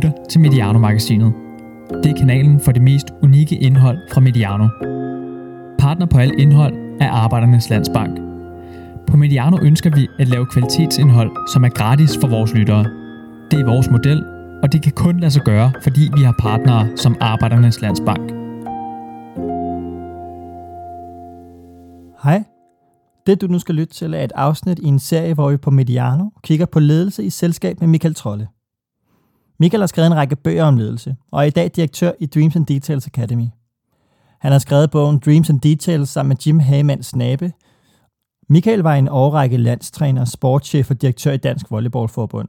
lytter til Mediano-magasinet. Det er kanalen for det mest unikke indhold fra Mediano. Partner på alt indhold er Arbejdernes Landsbank. På Mediano ønsker vi at lave kvalitetsindhold, som er gratis for vores lyttere. Det er vores model, og det kan kun lade sig gøre, fordi vi har partnere som Arbejdernes Landsbank. Hej. Det du nu skal lytte til er et afsnit i en serie, hvor vi på Mediano kigger på ledelse i selskab med Michael Trolle. Michael har skrevet en række bøger om ledelse, og er i dag direktør i Dreams and Details Academy. Han har skrevet bogen Dreams and Details sammen med Jim Hagemann Snabe. Michael var en årrække landstræner, sportschef og direktør i Dansk Volleyballforbund.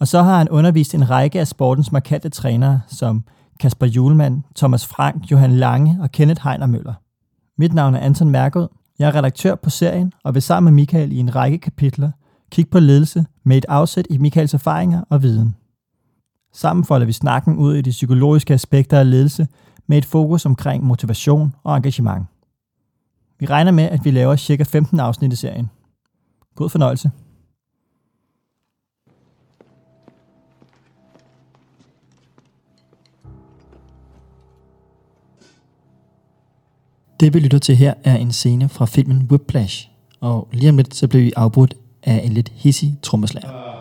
Og så har han undervist en række af sportens markante trænere, som Kasper Julemand, Thomas Frank, Johan Lange og Kenneth Heiner Møller. Mit navn er Anton Mærkød. Jeg er redaktør på serien og vil sammen med Michael i en række kapitler kigge på ledelse med et afsæt i Michaels erfaringer og viden. Sammen folder vi snakken ud i de psykologiske aspekter af ledelse med et fokus omkring motivation og engagement. Vi regner med, at vi laver ca. 15 afsnit i serien. God fornøjelse. Det vi lytter til her er en scene fra filmen Whiplash, og lige om lidt så bliver vi afbrudt af en lidt hissig trommeslager.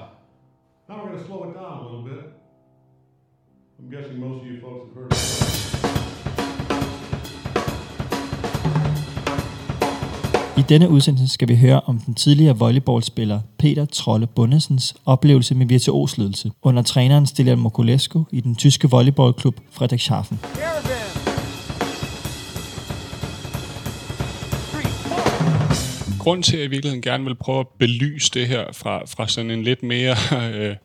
Denne udsendelse skal vi høre om den tidligere volleyballspiller Peter Trolle Bundesens oplevelse med virtuosledelse under træneren Stilian Mokulescu i den tyske volleyballklub Frederikshafen. Grunden til, at jeg i virkeligheden gerne vil prøve at belyse det her fra, fra sådan en lidt mere... Øh,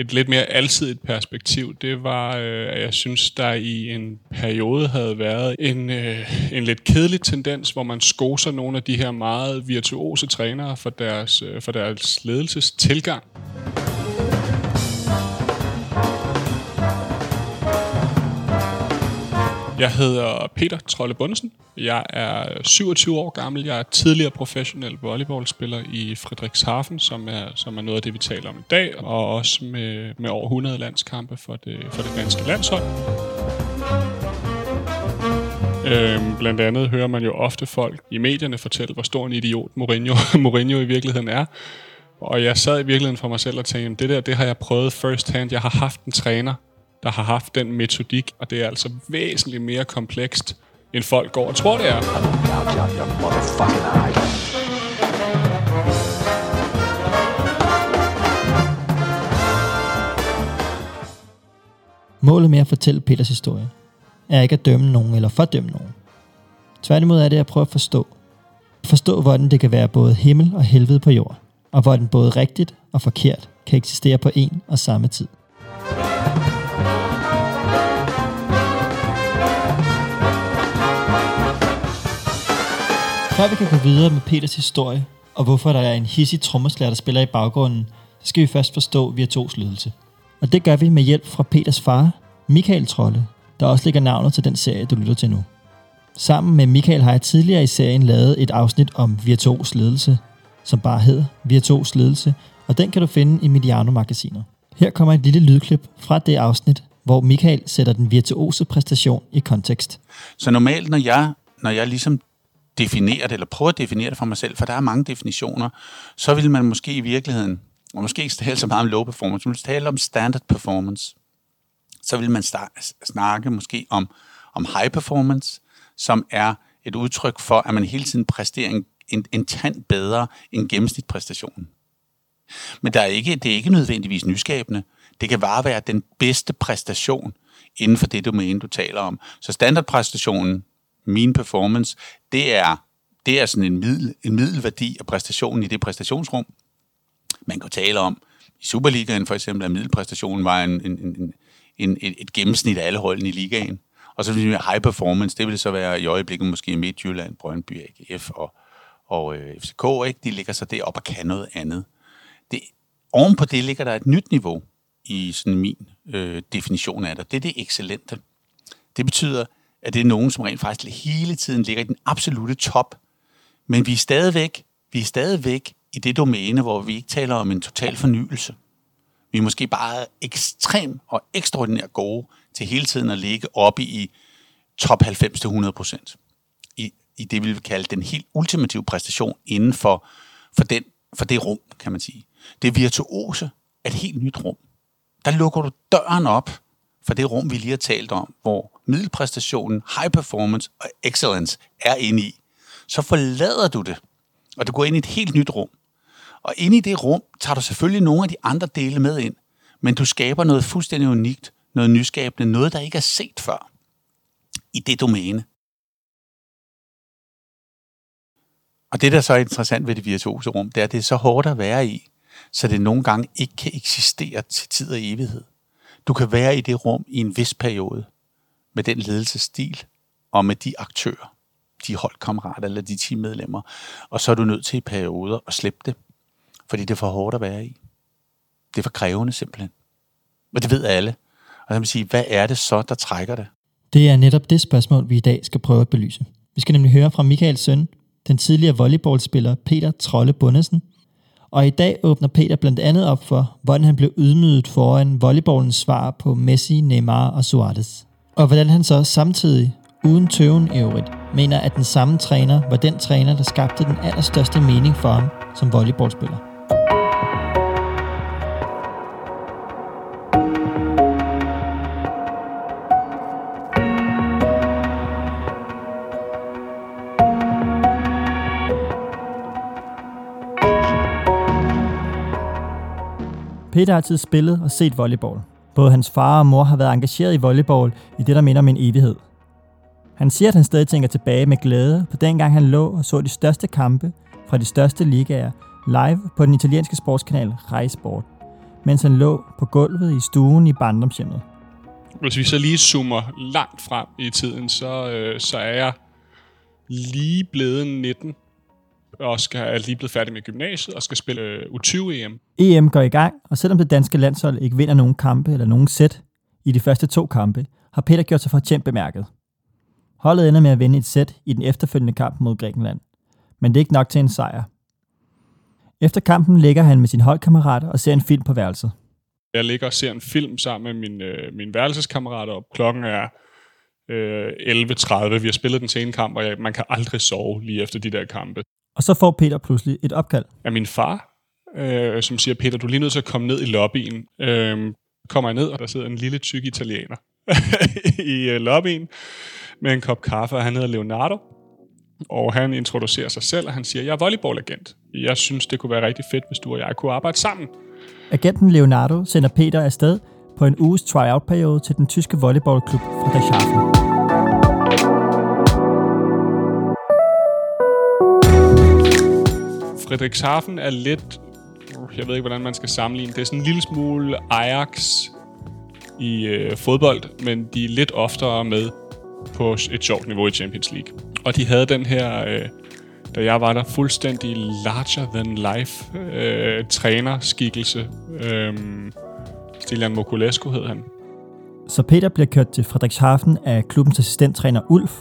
et lidt mere alsidigt perspektiv, det var, øh, at jeg synes, der i en periode havde været en, øh, en lidt kedelig tendens, hvor man skoser nogle af de her meget virtuose trænere for deres, øh, for deres ledelsestilgang. Jeg hedder Peter Trolle Bundesen. Jeg er 27 år gammel. Jeg er tidligere professionel volleyballspiller i Frederikshafen, som er, som er noget af det, vi taler om i dag, og også med, med over 100 landskampe for det, for det danske landshold. Øhm, blandt andet hører man jo ofte folk i medierne fortælle, hvor stor en idiot Mourinho, Mourinho i virkeligheden er. Og jeg sad i virkeligheden for mig selv og tænkte, det der, det har jeg prøvet first hand. Jeg har haft en træner, der har haft den metodik, og det er altså væsentligt mere komplekst, end folk går og tror, det er. Målet med at fortælle Peters historie er ikke at dømme nogen eller fordømme nogen. Tværtimod er det at prøve at forstå. Forstå, hvordan det kan være både himmel og helvede på jord, og hvordan både rigtigt og forkert kan eksistere på en og samme tid. Før vi kan gå videre med Peters historie, og hvorfor der er en hissig trommeslager, der spiller i baggrunden, så skal vi først forstå virtuos ledelse. Og det gør vi med hjælp fra Peters far, Michael Trolle, der også lægger navnet til den serie, du lytter til nu. Sammen med Michael har jeg tidligere i serien lavet et afsnit om virtuos ledelse, som bare hedder Virtuos ledelse, og den kan du finde i Mediano-magasinet. Her kommer et lille lydklip fra det afsnit, hvor Michael sætter den virtuose præstation i kontekst. Så normalt, når jeg, når jeg ligesom definere det, eller prøver at definere det for mig selv, for der er mange definitioner, så vil man måske i virkeligheden, og måske ikke tale så meget om low performance, men tale om standard performance. Så vil man snakke måske om, om high performance, som er et udtryk for, at man hele tiden præsterer en, en, en tand bedre end gennemsnitpræstationen. Men der er ikke, det er ikke nødvendigvis nyskabende. Det kan bare være den bedste præstation inden for det domæne, du taler om. Så standardpræstationen, min performance, det er, det er sådan en, middel, en middelværdi af præstationen i det præstationsrum. Man kan tale om, i Superligaen for eksempel, at middelpræstationen var en, en, en, en, et, et gennemsnit af alle holdene i ligaen. Og så vil vi high performance, det vil så være i øjeblikket måske Midtjylland, Brøndby, AGF og, og øh, FCK, ikke? de ligger så deroppe og kan noget andet. Det, oven på det ligger der et nyt niveau i sådan min øh, definition af det. Det er det excellente. Det betyder, at det er nogen, som rent faktisk hele tiden ligger i den absolute top. Men vi er stadigvæk, vi er stadigvæk i det domæne, hvor vi ikke taler om en total fornyelse. Vi er måske bare ekstrem og ekstraordinært gode til hele tiden at ligge oppe i top 90-100 procent. I, I det, vi vil kalde den helt ultimative præstation inden for, for, den, for det rum, kan man sige. Det virtuose er et helt nyt rum. Der lukker du døren op for det rum, vi lige har talt om, hvor middelpræstationen, high performance og excellence er inde i. Så forlader du det, og du går ind i et helt nyt rum. Og inde i det rum tager du selvfølgelig nogle af de andre dele med ind, men du skaber noget fuldstændig unikt, noget nyskabende, noget, der ikke er set før i det domæne. Og det, der så er interessant ved det virtuose rum, det er, at det er så hårdt at være i, så det nogle gange ikke kan eksistere til tid og evighed. Du kan være i det rum i en vis periode, med den ledelsesstil og med de aktører, de holdkammerater eller de teammedlemmer, og så er du nødt til i perioder at slippe det, fordi det er for hårdt at være i. Det er for krævende simpelthen. Og det ved alle. Og så kan man sige, hvad er det så, der trækker det? Det er netop det spørgsmål, vi i dag skal prøve at belyse. Vi skal nemlig høre fra Michaels søn, den tidligere volleyballspiller Peter Trolle Bundesen. Og i dag åbner Peter blandt andet op for, hvordan han blev ydmyget foran volleyballens svar på Messi, Neymar og Suarez. Og hvordan han så samtidig, uden tøven i øvrigt, mener, at den samme træner var den træner, der skabte den allerstørste mening for ham som volleyballspiller. Peter har altid spillet og set volleyball. Både hans far og mor har været engageret i volleyball i det, der minder om en evighed. Han siger, at han stadig tænker tilbage med glæde på dengang han lå og så de største kampe fra de største ligaer live på den italienske sportskanal Rai Sport, mens han lå på gulvet i stuen i barndomshjemmet. Hvis vi så lige zoomer langt frem i tiden, så, øh, så er jeg lige blevet 19, og skal, er lige blevet færdig med gymnasiet og skal spille øh, U20-EM. EM går i gang, og selvom det danske landshold ikke vinder nogen kampe eller nogen sæt i de første to kampe, har Peter gjort sig fortjent bemærket. Holdet ender med at vinde et sæt i den efterfølgende kamp mod Grækenland. Men det er ikke nok til en sejr. Efter kampen ligger han med sin holdkammerat og ser en film på værelset. Jeg ligger og ser en film sammen med min, øh, min værelseskammerater, og klokken er øh, 11.30. Vi har spillet den sene kamp, og jeg, man kan aldrig sove lige efter de der kampe. Og så får Peter pludselig et opkald. Af min far, øh, som siger, Peter, du er lige nødt til at komme ned i lobbyen. Øh, kommer jeg ned, og der sidder en lille tyk italiener i øh, lobbyen med en kop kaffe, og han hedder Leonardo. Og han introducerer sig selv, og han siger, jeg er volleyballagent. Jeg synes, det kunne være rigtig fedt, hvis du og jeg kunne arbejde sammen. Agenten Leonardo sender Peter afsted på en uges tryout-periode til den tyske volleyballklub Friedrichshafen. Frederikshafen er lidt, jeg ved ikke, hvordan man skal sammenligne, det er sådan en lille smule Ajax i øh, fodbold, men de er lidt oftere med på et sjovt niveau i Champions League. Og de havde den her, øh, da jeg var der, fuldstændig larger than life øh. Øh, Stilian Mokulescu hed han. Så Peter bliver kørt til Frederikshafen af klubbens assistenttræner Ulf,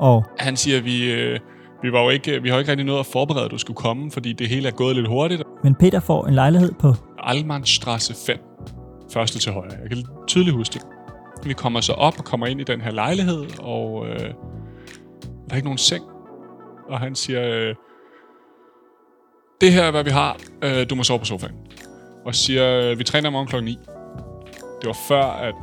og Han siger, vi, øh, vi, var jo ikke, vi har jo ikke rigtig noget at forberede, at du skulle komme, fordi det hele er gået lidt hurtigt. men Peter får en lejlighed på Almanstrasse 5, første til højre. Jeg kan tydeligt huske det. Vi kommer så op og kommer ind i den her lejlighed, og øh, der er ikke nogen seng. Og han siger, øh, det her er, hvad vi har. Øh, du må sove på sofaen. Og siger, øh, vi træner i morgen klokken 9. Det var før, at,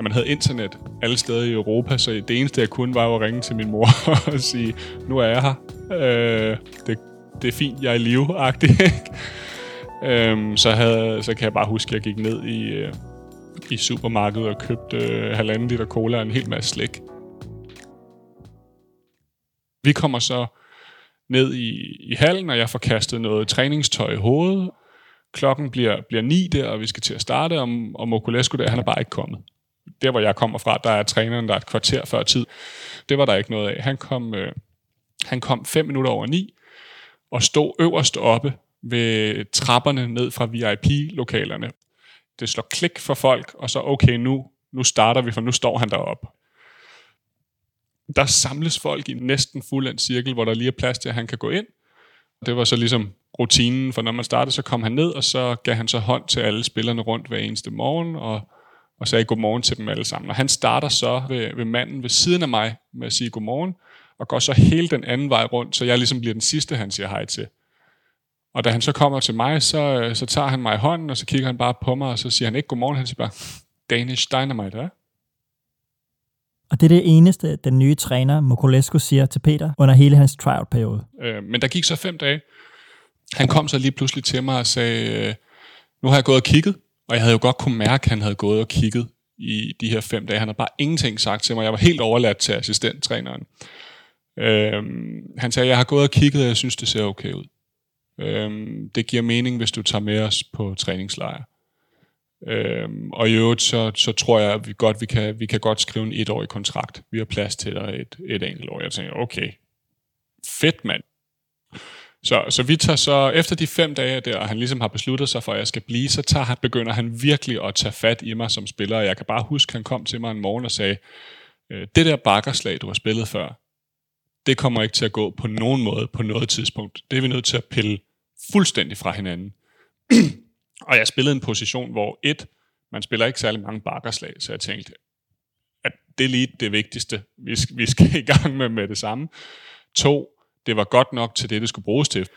at man havde internet alle steder i Europa, så det eneste, jeg kunne, var at ringe til min mor og sige, nu er jeg her. Øh, det, det er fint, jeg er i live øhm, så, havde, så kan jeg bare huske, at jeg gik ned i, øh, i supermarkedet og købte øh, halvanden liter cola og en hel masse slik. Vi kommer så ned i, i hallen, og jeg får kastet noget træningstøj i hovedet. Klokken bliver, bliver ni der, og vi skal til at starte, og, og Mokulescu der, han er bare ikke kommet. Der, hvor jeg kommer fra, der er træneren, der er et kvarter før tid. Det var der ikke noget af. Han kom, øh, han kom fem minutter over ni, og stod øverst oppe ved trapperne ned fra VIP-lokalerne. Det slår klik for folk, og så okay, nu, nu starter vi, for nu står han deroppe. Der samles folk i næsten fuldendt cirkel, hvor der lige er plads til, at han kan gå ind. Det var så ligesom rutinen, for når man startede, så kom han ned, og så gav han så hånd til alle spillerne rundt hver eneste morgen, og, og sagde godmorgen til dem alle sammen. Og han starter så ved, ved manden ved siden af mig med at sige godmorgen, og går så hele den anden vej rundt, så jeg ligesom bliver den sidste, han siger hej til. Og da han så kommer til mig, så, så tager han mig i hånden, og så kigger han bare på mig, og så siger han ikke godmorgen, han siger bare, Danish Dynamite, ja? Og det er det eneste, den nye træner Mokolescu siger til Peter under hele hans tryout-periode. Øh, men der gik så fem dage. Han kom så lige pludselig til mig og sagde, øh, nu har jeg gået og kigget, og jeg havde jo godt kunne mærke, at han havde gået og kigget i de her fem dage. Han har bare ingenting sagt til mig. Jeg var helt overladt til assistenttræneren. Øhm, han sagde, jeg har gået og kigget, og jeg synes, det ser okay ud. Øhm, det giver mening, hvis du tager med os på træningslejr. Øhm, og i øvrigt, så, så tror jeg, at vi godt vi kan, vi kan godt skrive en etårig kontrakt. Vi har plads til dig et, et enkelt år. Jeg tænker, okay, fedt mand. Så, så vi tager så, efter de fem dage der, og han ligesom har besluttet sig for, at jeg skal blive, så tager han, begynder han virkelig at tage fat i mig som spiller. Jeg kan bare huske, at han kom til mig en morgen og sagde, øh, det der bakkerslag, du har spillet før, det kommer ikke til at gå på nogen måde på noget tidspunkt. Det er vi nødt til at pille fuldstændig fra hinanden. Og jeg spillede en position, hvor et, man spiller ikke særlig mange bakkerslag, så jeg tænkte, at det er lige det vigtigste, vi skal, vi skal i gang med med det samme. To, det var godt nok til det, det skulle bruges til.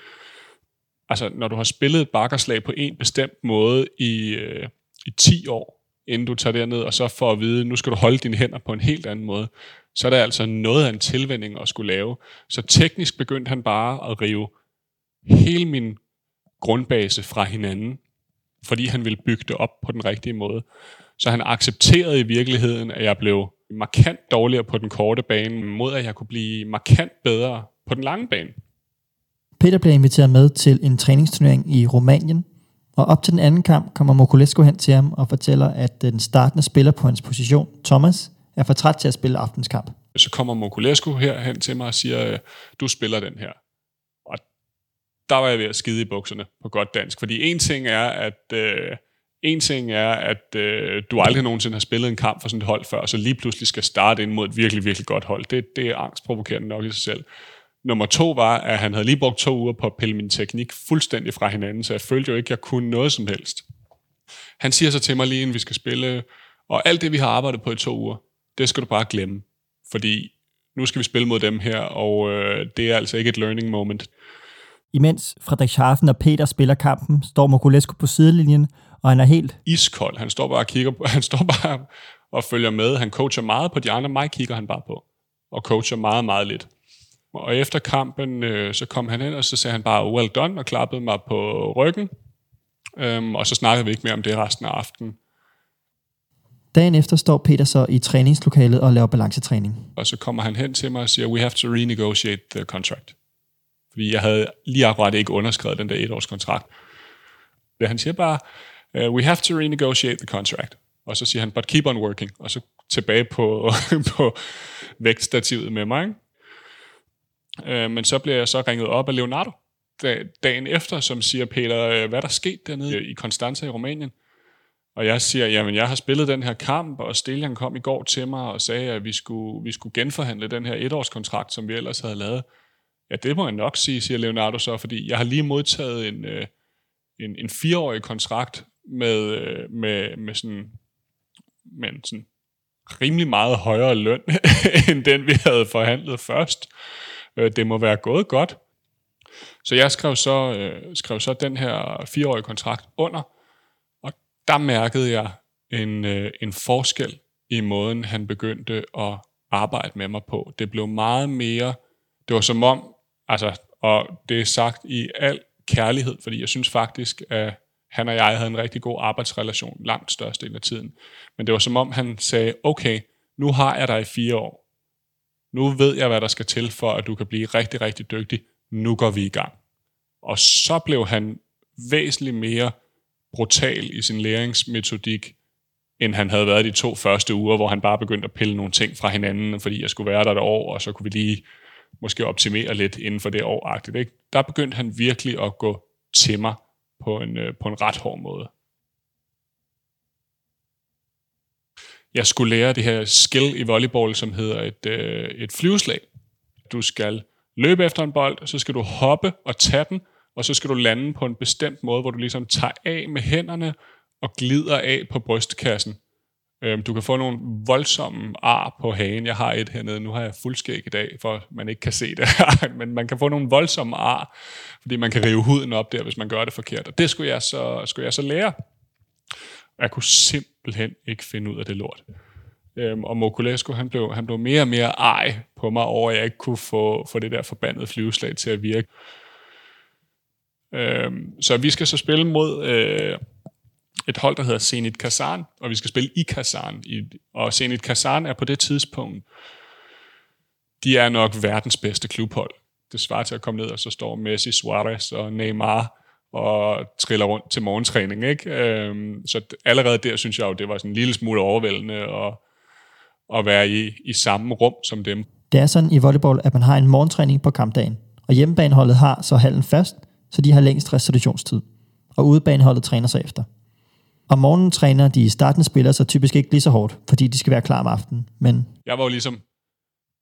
Altså, når du har spillet et bakkerslag på en bestemt måde i, øh, i 10 år, inden du tager derned, og så for at vide, nu skal du holde dine hænder på en helt anden måde, så er der altså noget af en tilvænding at skulle lave. Så teknisk begyndte han bare at rive hele min grundbase fra hinanden, fordi han ville bygge det op på den rigtige måde. Så han accepterede i virkeligheden, at jeg blev markant dårligere på den korte bane, mod at jeg kunne blive markant bedre på den lange bane. Peter bliver inviteret med til en træningsturnering i Rumænien, og op til den anden kamp kommer Mokulescu hen til ham og fortæller, at den startende spiller på hans position, Thomas, er for træt til at spille aftenskamp. Så kommer Mokulescu her hen til mig og siger, du spiller den her der var jeg ved at skide i bukserne på godt dansk. Fordi en ting er, at... Øh, en ting er, at øh, du aldrig nogensinde har spillet en kamp for sådan et hold før, så lige pludselig skal starte ind mod et virkelig, virkelig godt hold. Det, det er angstprovokerende nok i sig selv. Nummer to var, at han havde lige brugt to uger på at pille min teknik fuldstændig fra hinanden, så jeg følte jo ikke, at jeg kunne noget som helst. Han siger så til mig lige, inden vi skal spille, og alt det, vi har arbejdet på i to uger, det skal du bare glemme. Fordi nu skal vi spille mod dem her, og øh, det er altså ikke et learning moment. Imens Frederik Scharfen og Peter spiller kampen, står Mokulescu på sidelinjen, og han er helt... Iskold. Han står bare og kigger på, han står bare og følger med. Han coacher meget på de andre, mig kigger han bare på. Og coacher meget, meget lidt. Og efter kampen, øh, så kom han ind, og så sagde han bare, well done, og klappede mig på ryggen. Øhm, og så snakkede vi ikke mere om det resten af aftenen. Dagen efter står Peter så i træningslokalet og laver balancetræning. Og så kommer han hen til mig og siger, we have to renegotiate the contract. Fordi jeg havde lige akkurat ikke underskrevet den der etårskontrakt. Det han siger bare, uh, we have to renegotiate the contract. Og så siger han, but keep on working. Og så tilbage på, på vægtstativet med mig. Øh, men så bliver jeg så ringet op af Leonardo dagen efter, som siger, Peter, øh, hvad der sket dernede i Konstanza i Rumænien? Og jeg siger, jamen jeg har spillet den her kamp, og Stelian kom i går til mig og sagde, at vi skulle, vi skulle genforhandle den her etårskontrakt, som vi ellers havde lavet. Ja, det må jeg nok sige, siger Leonardo så, fordi jeg har lige modtaget en, øh, en, en fireårig kontrakt med, øh, med, med sådan, med en sådan rimelig meget højere løn, end den vi havde forhandlet først. Øh, det må være gået godt. Så jeg skrev så, øh, skrev så den her fireårige kontrakt under, og der mærkede jeg en, øh, en forskel i måden, han begyndte at arbejde med mig på. Det blev meget mere, det var som om, Altså, og det er sagt i al kærlighed, fordi jeg synes faktisk, at han og jeg havde en rigtig god arbejdsrelation langt størstedelen af tiden. Men det var som om, han sagde, okay, nu har jeg dig i fire år. Nu ved jeg, hvad der skal til for, at du kan blive rigtig, rigtig dygtig. Nu går vi i gang. Og så blev han væsentligt mere brutal i sin læringsmetodik, end han havde været de to første uger, hvor han bare begyndte at pille nogle ting fra hinanden, fordi jeg skulle være der et år, og så kunne vi lige måske optimere lidt inden for det år ikke? Der begyndte han virkelig at gå til mig på en, øh, på en ret hård måde. Jeg skulle lære det her skill i volleyball, som hedder et, øh, et flyveslag. Du skal løbe efter en bold, så skal du hoppe og tage den, og så skal du lande på en bestemt måde, hvor du ligesom tager af med hænderne og glider af på brystkassen. Øhm, du kan få nogle voldsomme ar på hagen. Jeg har et hernede. Nu har jeg fuldskæg i dag, for man ikke kan se det her. Men man kan få nogle voldsomme ar, fordi man kan rive huden op der, hvis man gør det forkert. Og det skulle jeg så, skulle jeg så lære. Jeg kunne simpelthen ikke finde ud af det lort. Øhm, og Mokulescu, han blev, han blev mere og mere ej på mig over, at jeg ikke kunne få, få det der forbandede flyveslag til at virke. Øhm, så vi skal så spille mod øh, et hold, der hedder Zenit Kazan, og vi skal spille i Kazan. I, og Zenit Kazan er på det tidspunkt, de er nok verdens bedste klubhold. Det svarer til at komme ned, og så står Messi, Suarez og Neymar og triller rundt til morgentræning. Ikke? Øhm, så allerede der synes jeg jo, det var sådan en lille smule overvældende at, at være i, i samme rum som dem. Det er sådan i volleyball, at man har en morgentræning på kampdagen, og hjemmebaneholdet har så hallen fast, så de har længst restitutionstid, og udebaneholdet træner sig efter. Om morgenen træner de startende spillere så typisk ikke lige så hårdt, fordi de skal være klar om aftenen, men... Jeg var jo ligesom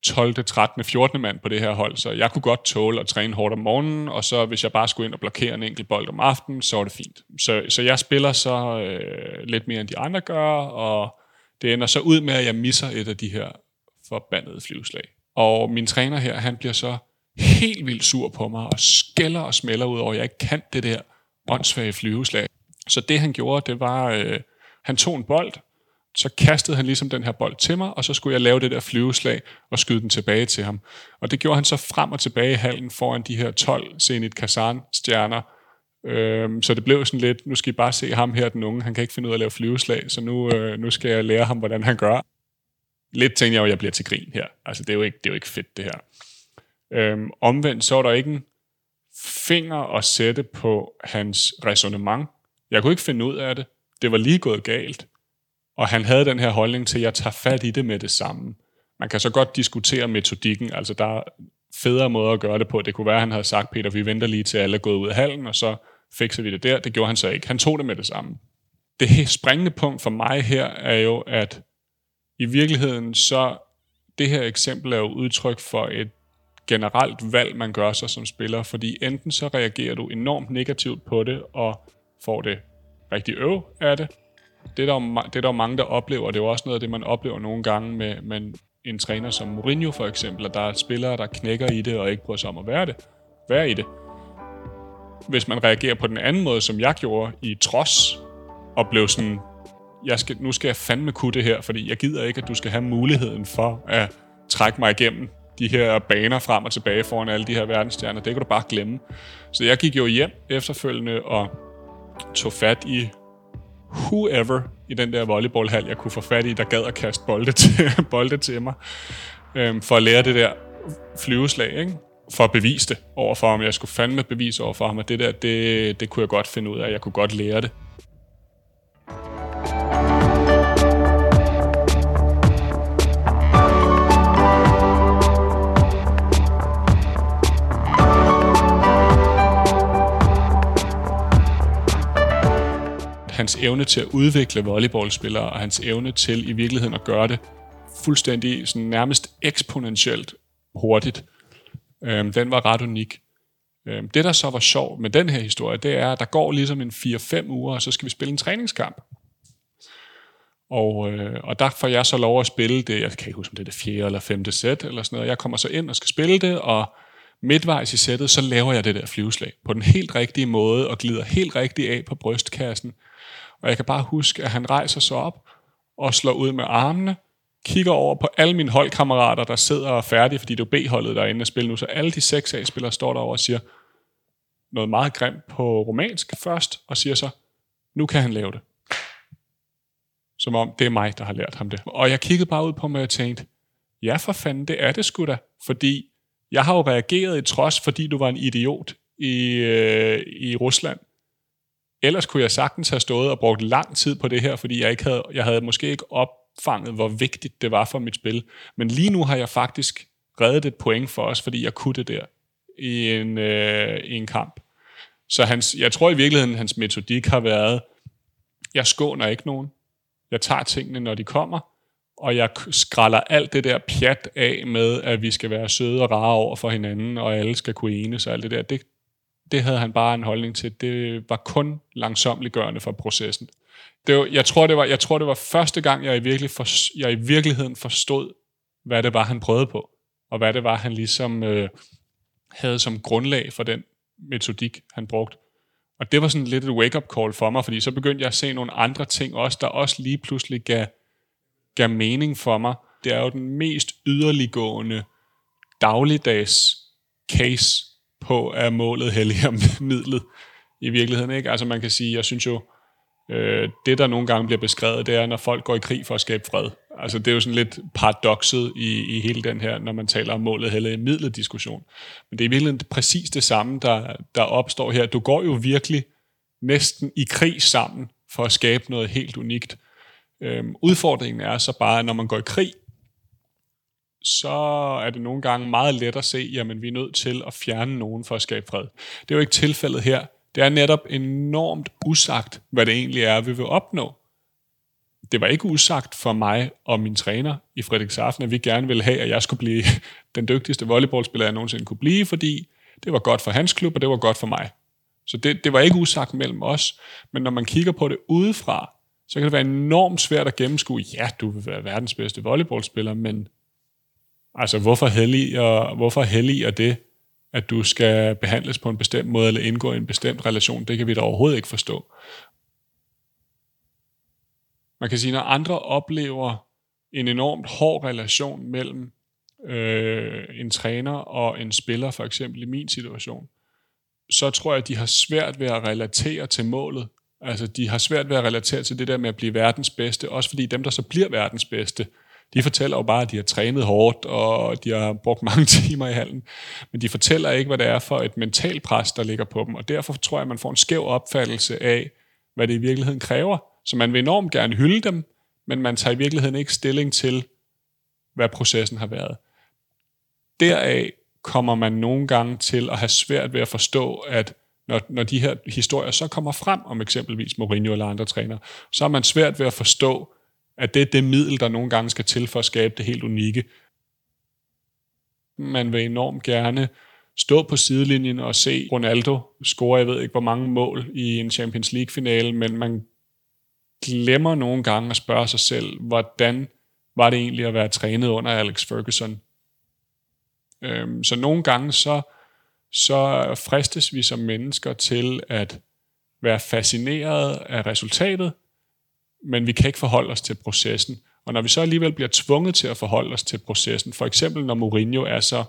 12., 13., 14. mand på det her hold, så jeg kunne godt tåle at træne hårdt om morgenen, og så hvis jeg bare skulle ind og blokere en enkelt bold om aftenen, så var det fint. Så, så jeg spiller så øh, lidt mere end de andre gør, og det ender så ud med, at jeg misser et af de her forbandede flyveslag. Og min træner her, han bliver så helt vildt sur på mig, og skælder og smælder ud over, at jeg ikke kan det der åndssvage flyveslag. Så det han gjorde, det var, øh, han tog en bold, så kastede han ligesom den her bold til mig, og så skulle jeg lave det der flyveslag og skyde den tilbage til ham. Og det gjorde han så frem og tilbage i hallen foran de her 12 Zenit Kazan-stjerner. Øhm, så det blev sådan lidt, nu skal I bare se ham her, den unge, han kan ikke finde ud af at lave flyveslag, så nu, øh, nu skal jeg lære ham, hvordan han gør. Lidt tænkte jeg jo, at jeg bliver til grin her. Altså, det er jo ikke, det er jo ikke fedt, det her. Øhm, omvendt, så var der ikke en finger at sætte på hans resonemang. Jeg kunne ikke finde ud af det. Det var lige gået galt. Og han havde den her holdning til, at jeg tager fat i det med det samme. Man kan så godt diskutere metodikken, altså der er federe måder at gøre det på. Det kunne være, at han havde sagt, Peter, vi venter lige til alle er gået ud af hallen, og så fikser vi det der. Det gjorde han så ikke. Han tog det med det samme. Det springende punkt for mig her er jo, at i virkeligheden så det her eksempel er jo udtryk for et generelt valg, man gør sig som spiller, fordi enten så reagerer du enormt negativt på det, og får det rigtig øv af det, det er, der det er der er mange, der oplever, og det er jo også noget af det, man oplever nogle gange med, med en træner som Mourinho for eksempel, at der er spillere, der knækker i det og ikke bryder sig om at være det. Være i det. Hvis man reagerer på den anden måde, som jeg gjorde i trods, og blev sådan, jeg skal, nu skal jeg fandme kunne det her, fordi jeg gider ikke, at du skal have muligheden for at trække mig igennem de her baner frem og tilbage foran alle de her verdensstjerner. Det kan du bare glemme. Så jeg gik jo hjem efterfølgende og tog fat i whoever i den der volleyballhal, jeg kunne få fat i, der gad at kaste bolde til, bolde til mig, øhm, for at lære det der flyveslag, ikke? for at bevise det overfor ham. Jeg skulle fandme bevise overfor ham, at det der, det, det kunne jeg godt finde ud af. Jeg kunne godt lære det. Hans evne til at udvikle volleyballspillere, og hans evne til i virkeligheden at gøre det fuldstændig sådan nærmest eksponentielt hurtigt, øhm, den var ret unik. Øhm, det, der så var sjovt med den her historie, det er, at der går ligesom en 4-5 uger, og så skal vi spille en træningskamp. Og, øh, og der får jeg så lov at spille det, jeg kan ikke huske, om det er det fjerde eller femte sæt, eller sådan noget. Jeg kommer så ind og skal spille det, og midtvejs i sættet, så laver jeg det der flyveslag på den helt rigtige måde, og glider helt rigtigt af på brystkassen, og jeg kan bare huske, at han rejser sig op og slår ud med armene, kigger over på alle mine holdkammerater, der sidder og er færdige, fordi det er B-holdet, der er inde spille nu. Så alle de seks A-spillere står derovre og siger noget meget grimt på romansk først, og siger så, nu kan han lave det. Som om det er mig, der har lært ham det. Og jeg kiggede bare ud på mig og tænkte, ja for fanden, det er det sgu da. Fordi jeg har jo reageret i trods, fordi du var en idiot i, øh, i Rusland. Ellers kunne jeg sagtens have stået og brugt lang tid på det her, fordi jeg, ikke havde, jeg havde måske ikke opfanget, hvor vigtigt det var for mit spil. Men lige nu har jeg faktisk reddet et point for os, fordi jeg kunne det der i en, øh, i en kamp. Så hans, jeg tror i virkeligheden, hans metodik har været, jeg skåner ikke nogen. Jeg tager tingene, når de kommer, og jeg skralder alt det der pjat af med, at vi skal være søde og rare over for hinanden, og alle skal kunne enes og alt det der. Det, det havde han bare en holdning til. Det var kun langsomliggørende for processen. Det var, jeg, tror, det var, jeg tror, det var første gang, jeg i, virkelig for, jeg i virkeligheden forstod, hvad det var, han prøvede på, og hvad det var, han ligesom øh, havde som grundlag for den metodik, han brugte. Og det var sådan lidt et wake-up call for mig, fordi så begyndte jeg at se nogle andre ting også, der også lige pludselig gav, gav mening for mig. Det er jo den mest yderliggående dagligdags case på, at målet helliger midlet i virkeligheden. Ikke? Altså man kan sige, jeg synes jo, øh, det der nogle gange bliver beskrevet, det er, når folk går i krig for at skabe fred. Altså det er jo sådan lidt paradokset i, i hele den her, når man taler om målet helliger midlet diskussion. Men det er i virkeligheden præcis det samme, der, der opstår her. Du går jo virkelig næsten i krig sammen for at skabe noget helt unikt. Øhm, udfordringen er så bare, at når man går i krig, så er det nogle gange meget let at se, jamen vi er nødt til at fjerne nogen for at skabe fred. Det er jo ikke tilfældet her. Det er netop enormt usagt, hvad det egentlig er, vi vil opnå. Det var ikke usagt for mig og min træner i Frederikshafen, at vi gerne ville have, at jeg skulle blive den dygtigste volleyballspiller, jeg nogensinde kunne blive, fordi det var godt for hans klub, og det var godt for mig. Så det, det var ikke usagt mellem os. Men når man kigger på det udefra, så kan det være enormt svært at gennemskue, ja, du vil være verdens bedste volleyballspiller, men Altså, hvorfor helliger, hvorfor helliger det, at du skal behandles på en bestemt måde eller indgå i en bestemt relation? Det kan vi da overhovedet ikke forstå. Man kan sige, når andre oplever en enormt hård relation mellem øh, en træner og en spiller, for eksempel i min situation, så tror jeg, at de har svært ved at relatere til målet. Altså, de har svært ved at relatere til det der med at blive verdens bedste, også fordi dem, der så bliver verdens bedste, de fortæller jo bare, at de har trænet hårdt, og de har brugt mange timer i hallen. Men de fortæller ikke, hvad det er for et mental pres, der ligger på dem. Og derfor tror jeg, at man får en skæv opfattelse af, hvad det i virkeligheden kræver. Så man vil enormt gerne hylde dem, men man tager i virkeligheden ikke stilling til, hvad processen har været. Deraf kommer man nogle gange til at have svært ved at forstå, at når, når de her historier så kommer frem om eksempelvis Mourinho eller andre trænere, så er man svært ved at forstå, at det er det middel, der nogle gange skal til for at skabe det helt unikke. Man vil enormt gerne stå på sidelinjen og se Ronaldo score, jeg ved ikke hvor mange mål i en Champions League-finale, men man glemmer nogle gange at spørge sig selv, hvordan var det egentlig at være trænet under Alex Ferguson? Øhm, så nogle gange så, så fristes vi som mennesker til at være fascineret af resultatet, men vi kan ikke forholde os til processen. Og når vi så alligevel bliver tvunget til at forholde os til processen, for eksempel når Mourinho er så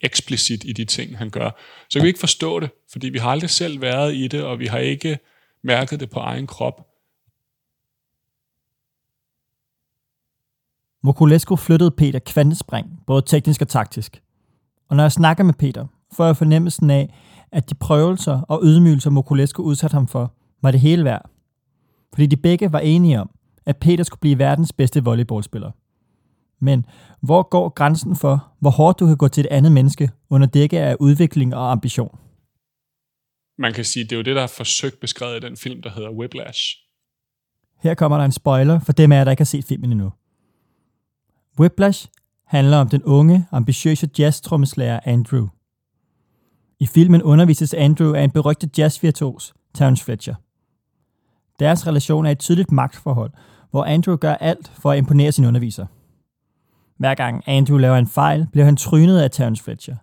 eksplicit i de ting, han gør, så kan vi ikke forstå det, fordi vi har aldrig selv været i det, og vi har ikke mærket det på egen krop. Mokulesco flyttede Peter kvantespring, både teknisk og taktisk. Og når jeg snakker med Peter, får jeg fornemmelsen af, at de prøvelser og ydmygelser, Mokulesco udsatte ham for, var det hele værd fordi de begge var enige om, at Peter skulle blive verdens bedste volleyballspiller. Men hvor går grænsen for, hvor hårdt du kan gå til et andet menneske under dække af udvikling og ambition? Man kan sige, det er jo det, der er forsøgt beskrevet i den film, der hedder Whiplash. Her kommer der en spoiler for dem af jer, der ikke har set filmen endnu. Whiplash handler om den unge, ambitiøse jazz-trommeslager Andrew. I filmen undervises Andrew af en berygtet jazzvirtuos, Terence Fletcher – deres relation er et tydeligt magtforhold, hvor Andrew gør alt for at imponere sin underviser. Hver gang Andrew laver en fejl, bliver han trynet af Terence Fletcher.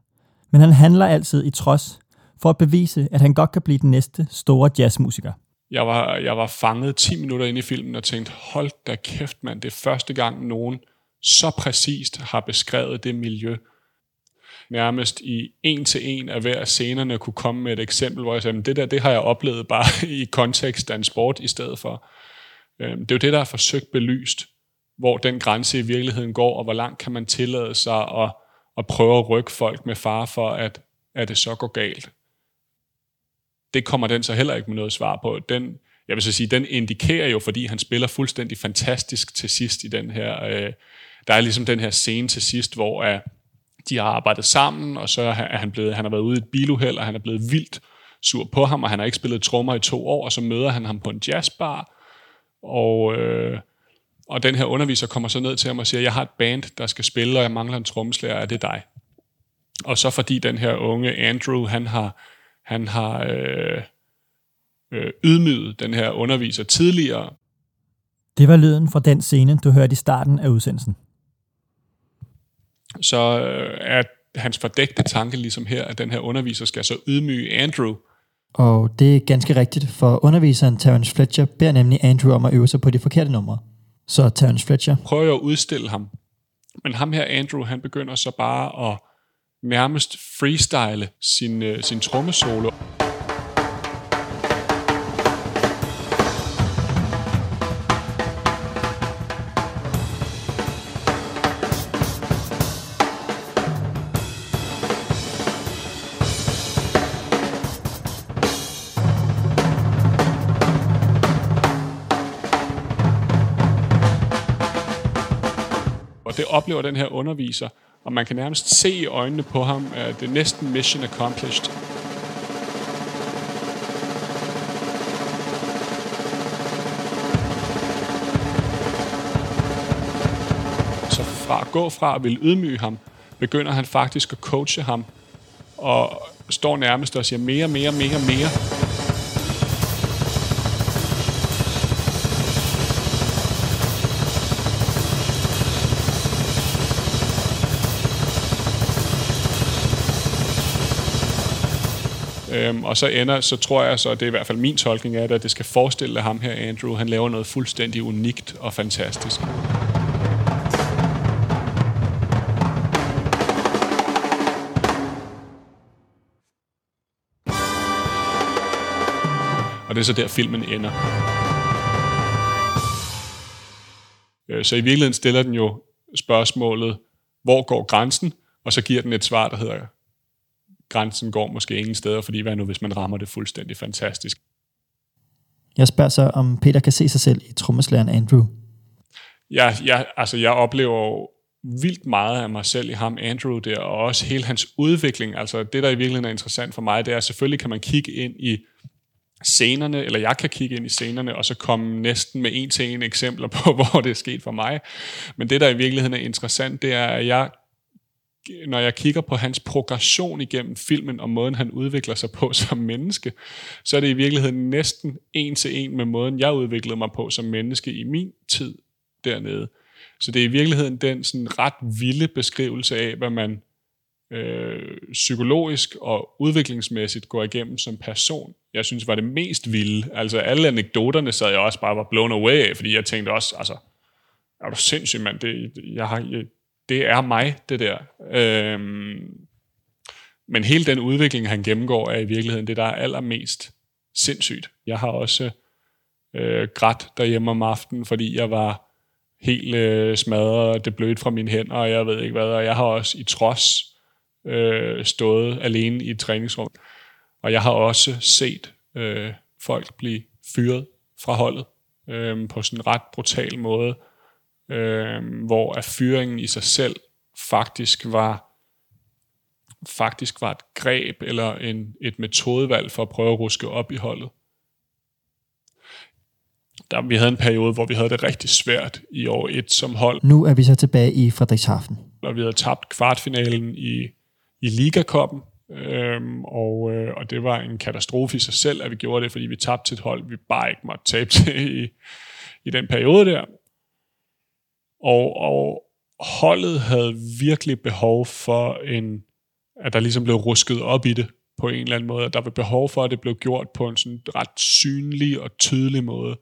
Men han handler altid i trods, for at bevise, at han godt kan blive den næste store jazzmusiker. Jeg var, jeg var fanget 10 minutter ind i filmen og tænkte, hold da kæft mand, det er første gang nogen så præcist har beskrevet det miljø, nærmest i en til en af hver scenerne kunne komme med et eksempel, hvor jeg sagde, det der, det har jeg oplevet bare i kontekst af en sport i stedet for. Øhm, det er jo det, der er forsøgt belyst, hvor den grænse i virkeligheden går, og hvor langt kan man tillade sig at, at prøve at rykke folk med far for, at, at det så går galt. Det kommer den så heller ikke med noget svar på. Den, jeg vil så sige, den indikerer jo, fordi han spiller fuldstændig fantastisk til sidst i den her, øh, der er ligesom den her scene til sidst, hvor øh, de har arbejdet sammen, og så er han, blevet, han har været ude i et biluheld, og han er blevet vildt sur på ham, og han har ikke spillet trommer i to år, og så møder han ham på en jazzbar, og, øh, og den her underviser kommer så ned til ham og siger, jeg har et band, der skal spille, og jeg mangler en trommeslager, er det dig? Og så fordi den her unge Andrew, han har, Han har øh, øh, ydmyget den her underviser tidligere. Det var lyden fra den scene, du hørte i starten af udsendelsen. Så øh, er hans fordægte tanke ligesom her, at den her underviser skal så ydmyge Andrew. Og det er ganske rigtigt, for underviseren Terence Fletcher beder nemlig Andrew om at øve sig på de forkerte numre. Så Terence Fletcher Prøver at udstille ham. Men ham her, Andrew, han begynder så bare at nærmest freestyle sin, øh, sin trommesolo. Og det oplever den her underviser, og man kan nærmest se i øjnene på ham, at det er næsten mission accomplished. Så fra at gå fra at ville ydmyge ham, begynder han faktisk at coache ham, og står nærmest og siger mere, mere, mere, mere. Øhm, og så ender, så tror jeg så, det er i hvert fald min tolkning af det, at det skal forestille ham her, Andrew, han laver noget fuldstændig unikt og fantastisk. Og det er så der, filmen ender. Øh, så i virkeligheden stiller den jo spørgsmålet, hvor går grænsen? Og så giver den et svar, der hedder, grænsen går måske ingen steder, fordi hvad nu, hvis man rammer det fuldstændig fantastisk? Jeg spørger så, om Peter kan se sig selv i trommeslæren Andrew. Jeg, jeg, altså, jeg oplever jo vildt meget af mig selv i ham, Andrew der, og også hele hans udvikling. Altså det, der i virkeligheden er interessant for mig, det er, at selvfølgelig kan man kigge ind i scenerne, eller jeg kan kigge ind i scenerne, og så komme næsten med en til en eksempler på, hvor det er sket for mig. Men det, der i virkeligheden er interessant, det er, at jeg når jeg kigger på hans progression igennem filmen og måden, han udvikler sig på som menneske, så er det i virkeligheden næsten en til en med måden, jeg udviklede mig på som menneske i min tid dernede. Så det er i virkeligheden den sådan ret vilde beskrivelse af, hvad man øh, psykologisk og udviklingsmæssigt går igennem som person, jeg synes var det mest vilde. Altså alle anekdoterne sad jeg også bare var blown away af, fordi jeg tænkte også, altså, er du sindssyg, mand, det, jeg har, jeg, det er mig, det der. Øhm, men hele den udvikling, han gennemgår, er i virkeligheden det, der er allermest sindssygt. Jeg har også øh, grædt derhjemme om aftenen, fordi jeg var helt øh, smadret, og det blødt fra mine hænder, og jeg ved ikke hvad. Og jeg har også i trods øh, stået alene i et træningsrum. Og jeg har også set øh, folk blive fyret fra holdet øh, på sådan en ret brutal måde øh, hvor at fyringen i sig selv faktisk var faktisk var et greb eller en, et metodevalg for at prøve at ruske op i holdet. Der, vi havde en periode, hvor vi havde det rigtig svært i år 1 som hold, Nu er vi så tilbage i Frederikshavn. og vi havde tabt kvartfinalen i, i Ligakoppen, øhm, og, øh, og det var en katastrofe i sig selv, at vi gjorde det, fordi vi tabte til et hold, vi bare ikke måtte tabe til i, i den periode der. Og, og holdet havde virkelig behov for en, at der ligesom blev rusket op i det på en eller anden måde. At der var behov for, at det blev gjort på en sådan ret synlig og tydelig måde.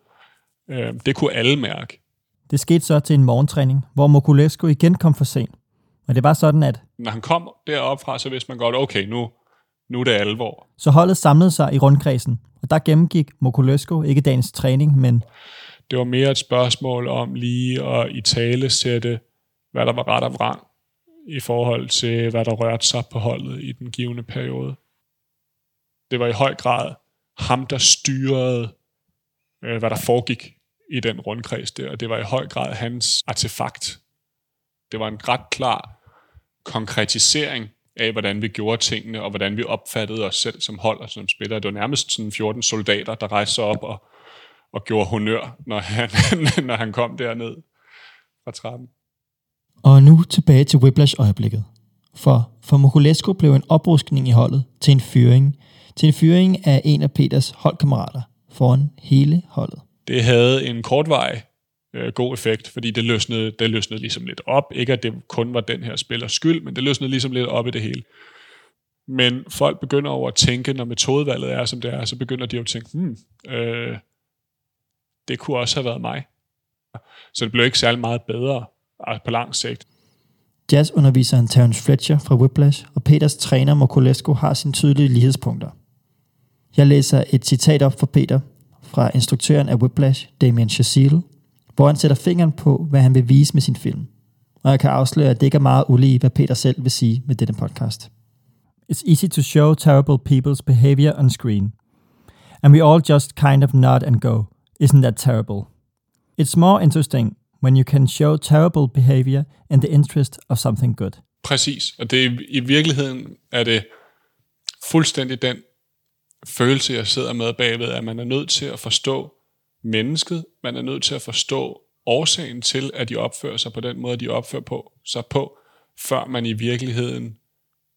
Øh, det kunne alle mærke. Det skete så til en morgentræning, hvor Mokulesco igen kom for sent. Og det var sådan, at Når han kom derop fra, så vidste man godt, okay, nu, nu er det alvor. så holdet samlede sig i rundkredsen, og der gennemgik Mokulesco ikke dagens træning, men det var mere et spørgsmål om lige at i tale sætte, hvad der var ret og vrang i forhold til, hvad der rørte sig på holdet i den givende periode. Det var i høj grad ham, der styrede, øh, hvad der foregik i den rundkreds der, og det var i høj grad hans artefakt. Det var en ret klar konkretisering af, hvordan vi gjorde tingene, og hvordan vi opfattede os selv som hold og som spillere. Det var nærmest sådan 14 soldater, der rejste sig op og, og gjorde honør, når han, når han kom derned fra trappen. Og nu tilbage til Whiplash-øjeblikket. For for Mokulesco blev en opruskning i holdet til en fyring, til en fyring af en af Peters holdkammerater foran hele holdet. Det havde en kortvarig øh, god effekt, fordi det løsnede, det løsnede ligesom lidt op. Ikke at det kun var den her spillers skyld, men det løsnede ligesom lidt op i det hele. Men folk begynder over at tænke, når metodevalget er, som det er, så begynder de jo at tænke, hmm, øh, det kunne også have været mig. Så det blev ikke særlig meget bedre altså på lang sigt. Jazzunderviseren Terence Fletcher fra Whiplash og Peters træner Mokulesco har sine tydelige lighedspunkter. Jeg læser et citat op for Peter fra instruktøren af Whiplash, Damien Chazelle, hvor han sætter fingeren på, hvad han vil vise med sin film. Og jeg kan afsløre, at det ikke er meget ulige, hvad Peter selv vil sige med denne podcast. It's easy to show terrible people's behavior on screen. And we all just kind of nod and go, isn't that terrible? It's more interesting when you can show terrible behavior in the interest of something good. Præcis, og det er, i virkeligheden er det fuldstændig den følelse, jeg sidder med bagved, at man er nødt til at forstå mennesket, man er nødt til at forstå årsagen til, at de opfører sig på den måde, de opfører på, sig på, før man i virkeligheden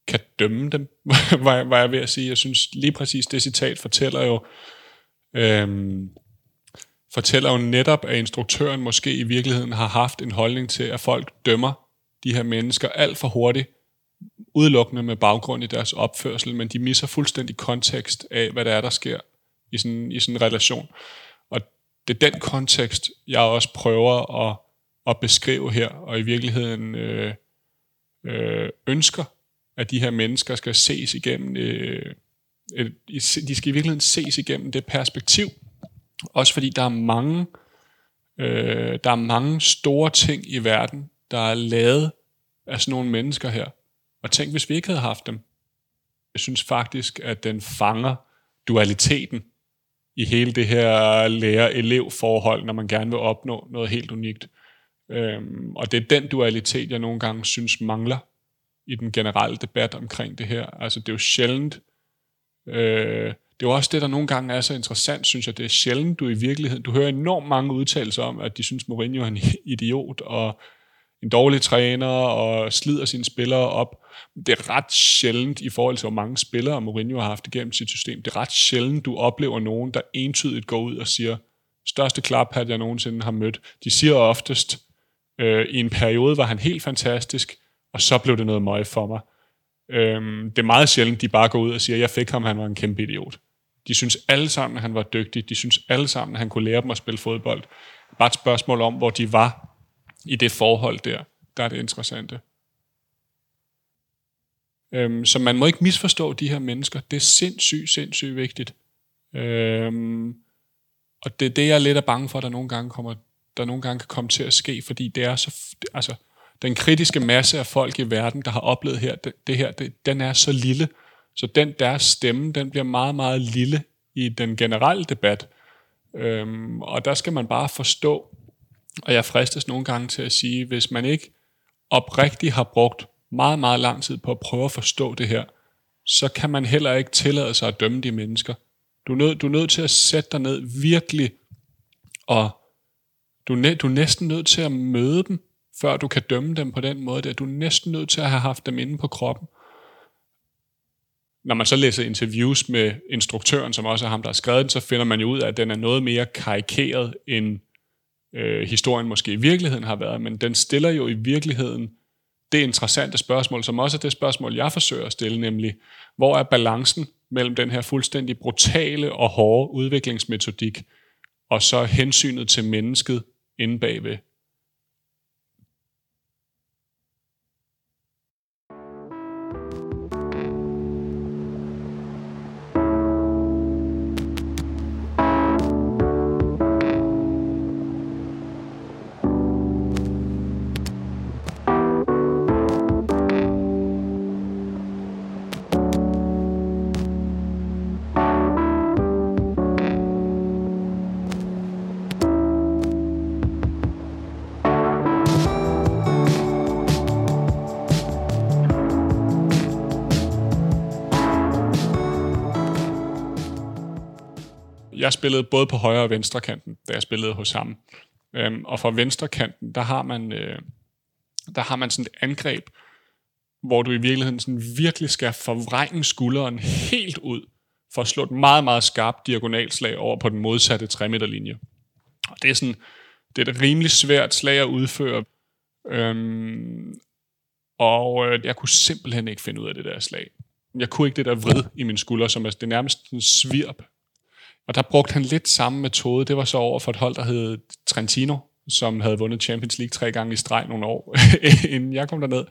kan dømme dem, var, jeg ved at sige. Jeg synes lige præcis det citat fortæller jo, øhm, fortæller jo netop, at instruktøren måske i virkeligheden har haft en holdning til, at folk dømmer de her mennesker alt for hurtigt, udelukkende med baggrund i deres opførsel, men de misser fuldstændig kontekst af, hvad der er, der sker i sådan, i sådan en relation. Og det er den kontekst, jeg også prøver at, at beskrive her, og i virkeligheden øh, øh, ønsker, at de her mennesker skal ses igennem, øh, de skal i virkeligheden ses igennem det perspektiv, også fordi der er mange, øh, der er mange store ting i verden, der er lavet af sådan nogle mennesker her. Og tænk, hvis vi ikke havde haft dem. Jeg synes faktisk, at den fanger dualiteten i hele det her lærer-elev-forhold, når man gerne vil opnå noget helt unikt. Øhm, og det er den dualitet, jeg nogle gange synes mangler i den generelle debat omkring det her. Altså det er jo sjældent, øh, det er jo også det, der nogle gange er så interessant, synes jeg. Det er sjældent, du i virkeligheden, du hører enormt mange udtalelser om, at de synes, Mourinho er en idiot, og en dårlig træner, og slider sine spillere op. Det er ret sjældent i forhold til, hvor mange spillere Mourinho har haft igennem sit system. Det er ret sjældent, du oplever nogen, der entydigt går ud og siger, største klaphat, jeg nogensinde har mødt. De siger oftest, øh, i en periode var han helt fantastisk, og så blev det noget møg for mig. Øhm, det er meget sjældent, de bare går ud og siger, jeg fik ham, han var en kæmpe idiot. De synes alle sammen, at han var dygtig. De synes alle sammen, at han kunne lære dem at spille fodbold. Bare et spørgsmål om, hvor de var i det forhold der. Der er det interessante. Øhm, så man må ikke misforstå de her mennesker. Det er sindssygt, sindssygt vigtigt. Øhm, og det er det, jeg er lidt er bange for, der nogle gange kommer, der nogle gange kan komme til at ske, fordi det er så, altså, den kritiske masse af folk i verden, der har oplevet her, det, det her, det, den er så lille, så den deres stemme, den bliver meget, meget lille i den generelle debat. Øhm, og der skal man bare forstå, og jeg fristes nogle gange til at sige, hvis man ikke oprigtigt har brugt meget, meget lang tid på at prøve at forstå det her, så kan man heller ikke tillade sig at dømme de mennesker. Du er nødt, du er nødt til at sætte dig ned virkelig, og du er, du er næsten nødt til at møde dem, før du kan dømme dem på den måde. Du er næsten nødt til at have haft dem inde på kroppen når man så læser interviews med instruktøren, som også er ham, der har skrevet den, så finder man jo ud af, at den er noget mere karikeret, end øh, historien måske i virkeligheden har været. Men den stiller jo i virkeligheden det interessante spørgsmål, som også er det spørgsmål, jeg forsøger at stille, nemlig, hvor er balancen mellem den her fuldstændig brutale og hårde udviklingsmetodik, og så hensynet til mennesket inde bagved. Jeg spillede både på højre og venstre kanten, da jeg spillede hos ham. Øhm, og fra venstre kanten, der har man, øh, der har man sådan et angreb, hvor du i virkeligheden sådan virkelig skal forvrænge skulderen helt ud, for at slå et meget, meget skarpt diagonalslag over på den modsatte 3 meter linje. Og det er sådan, det er et rimelig svært slag at udføre. Øhm, og øh, jeg kunne simpelthen ikke finde ud af det der slag. Jeg kunne ikke det der vrid i min skulder, som er det nærmest en svirp. Og der brugte han lidt samme metode. Det var så over for et hold, der hed Trentino, som havde vundet Champions League tre gange i streg nogle år, inden jeg kom derned.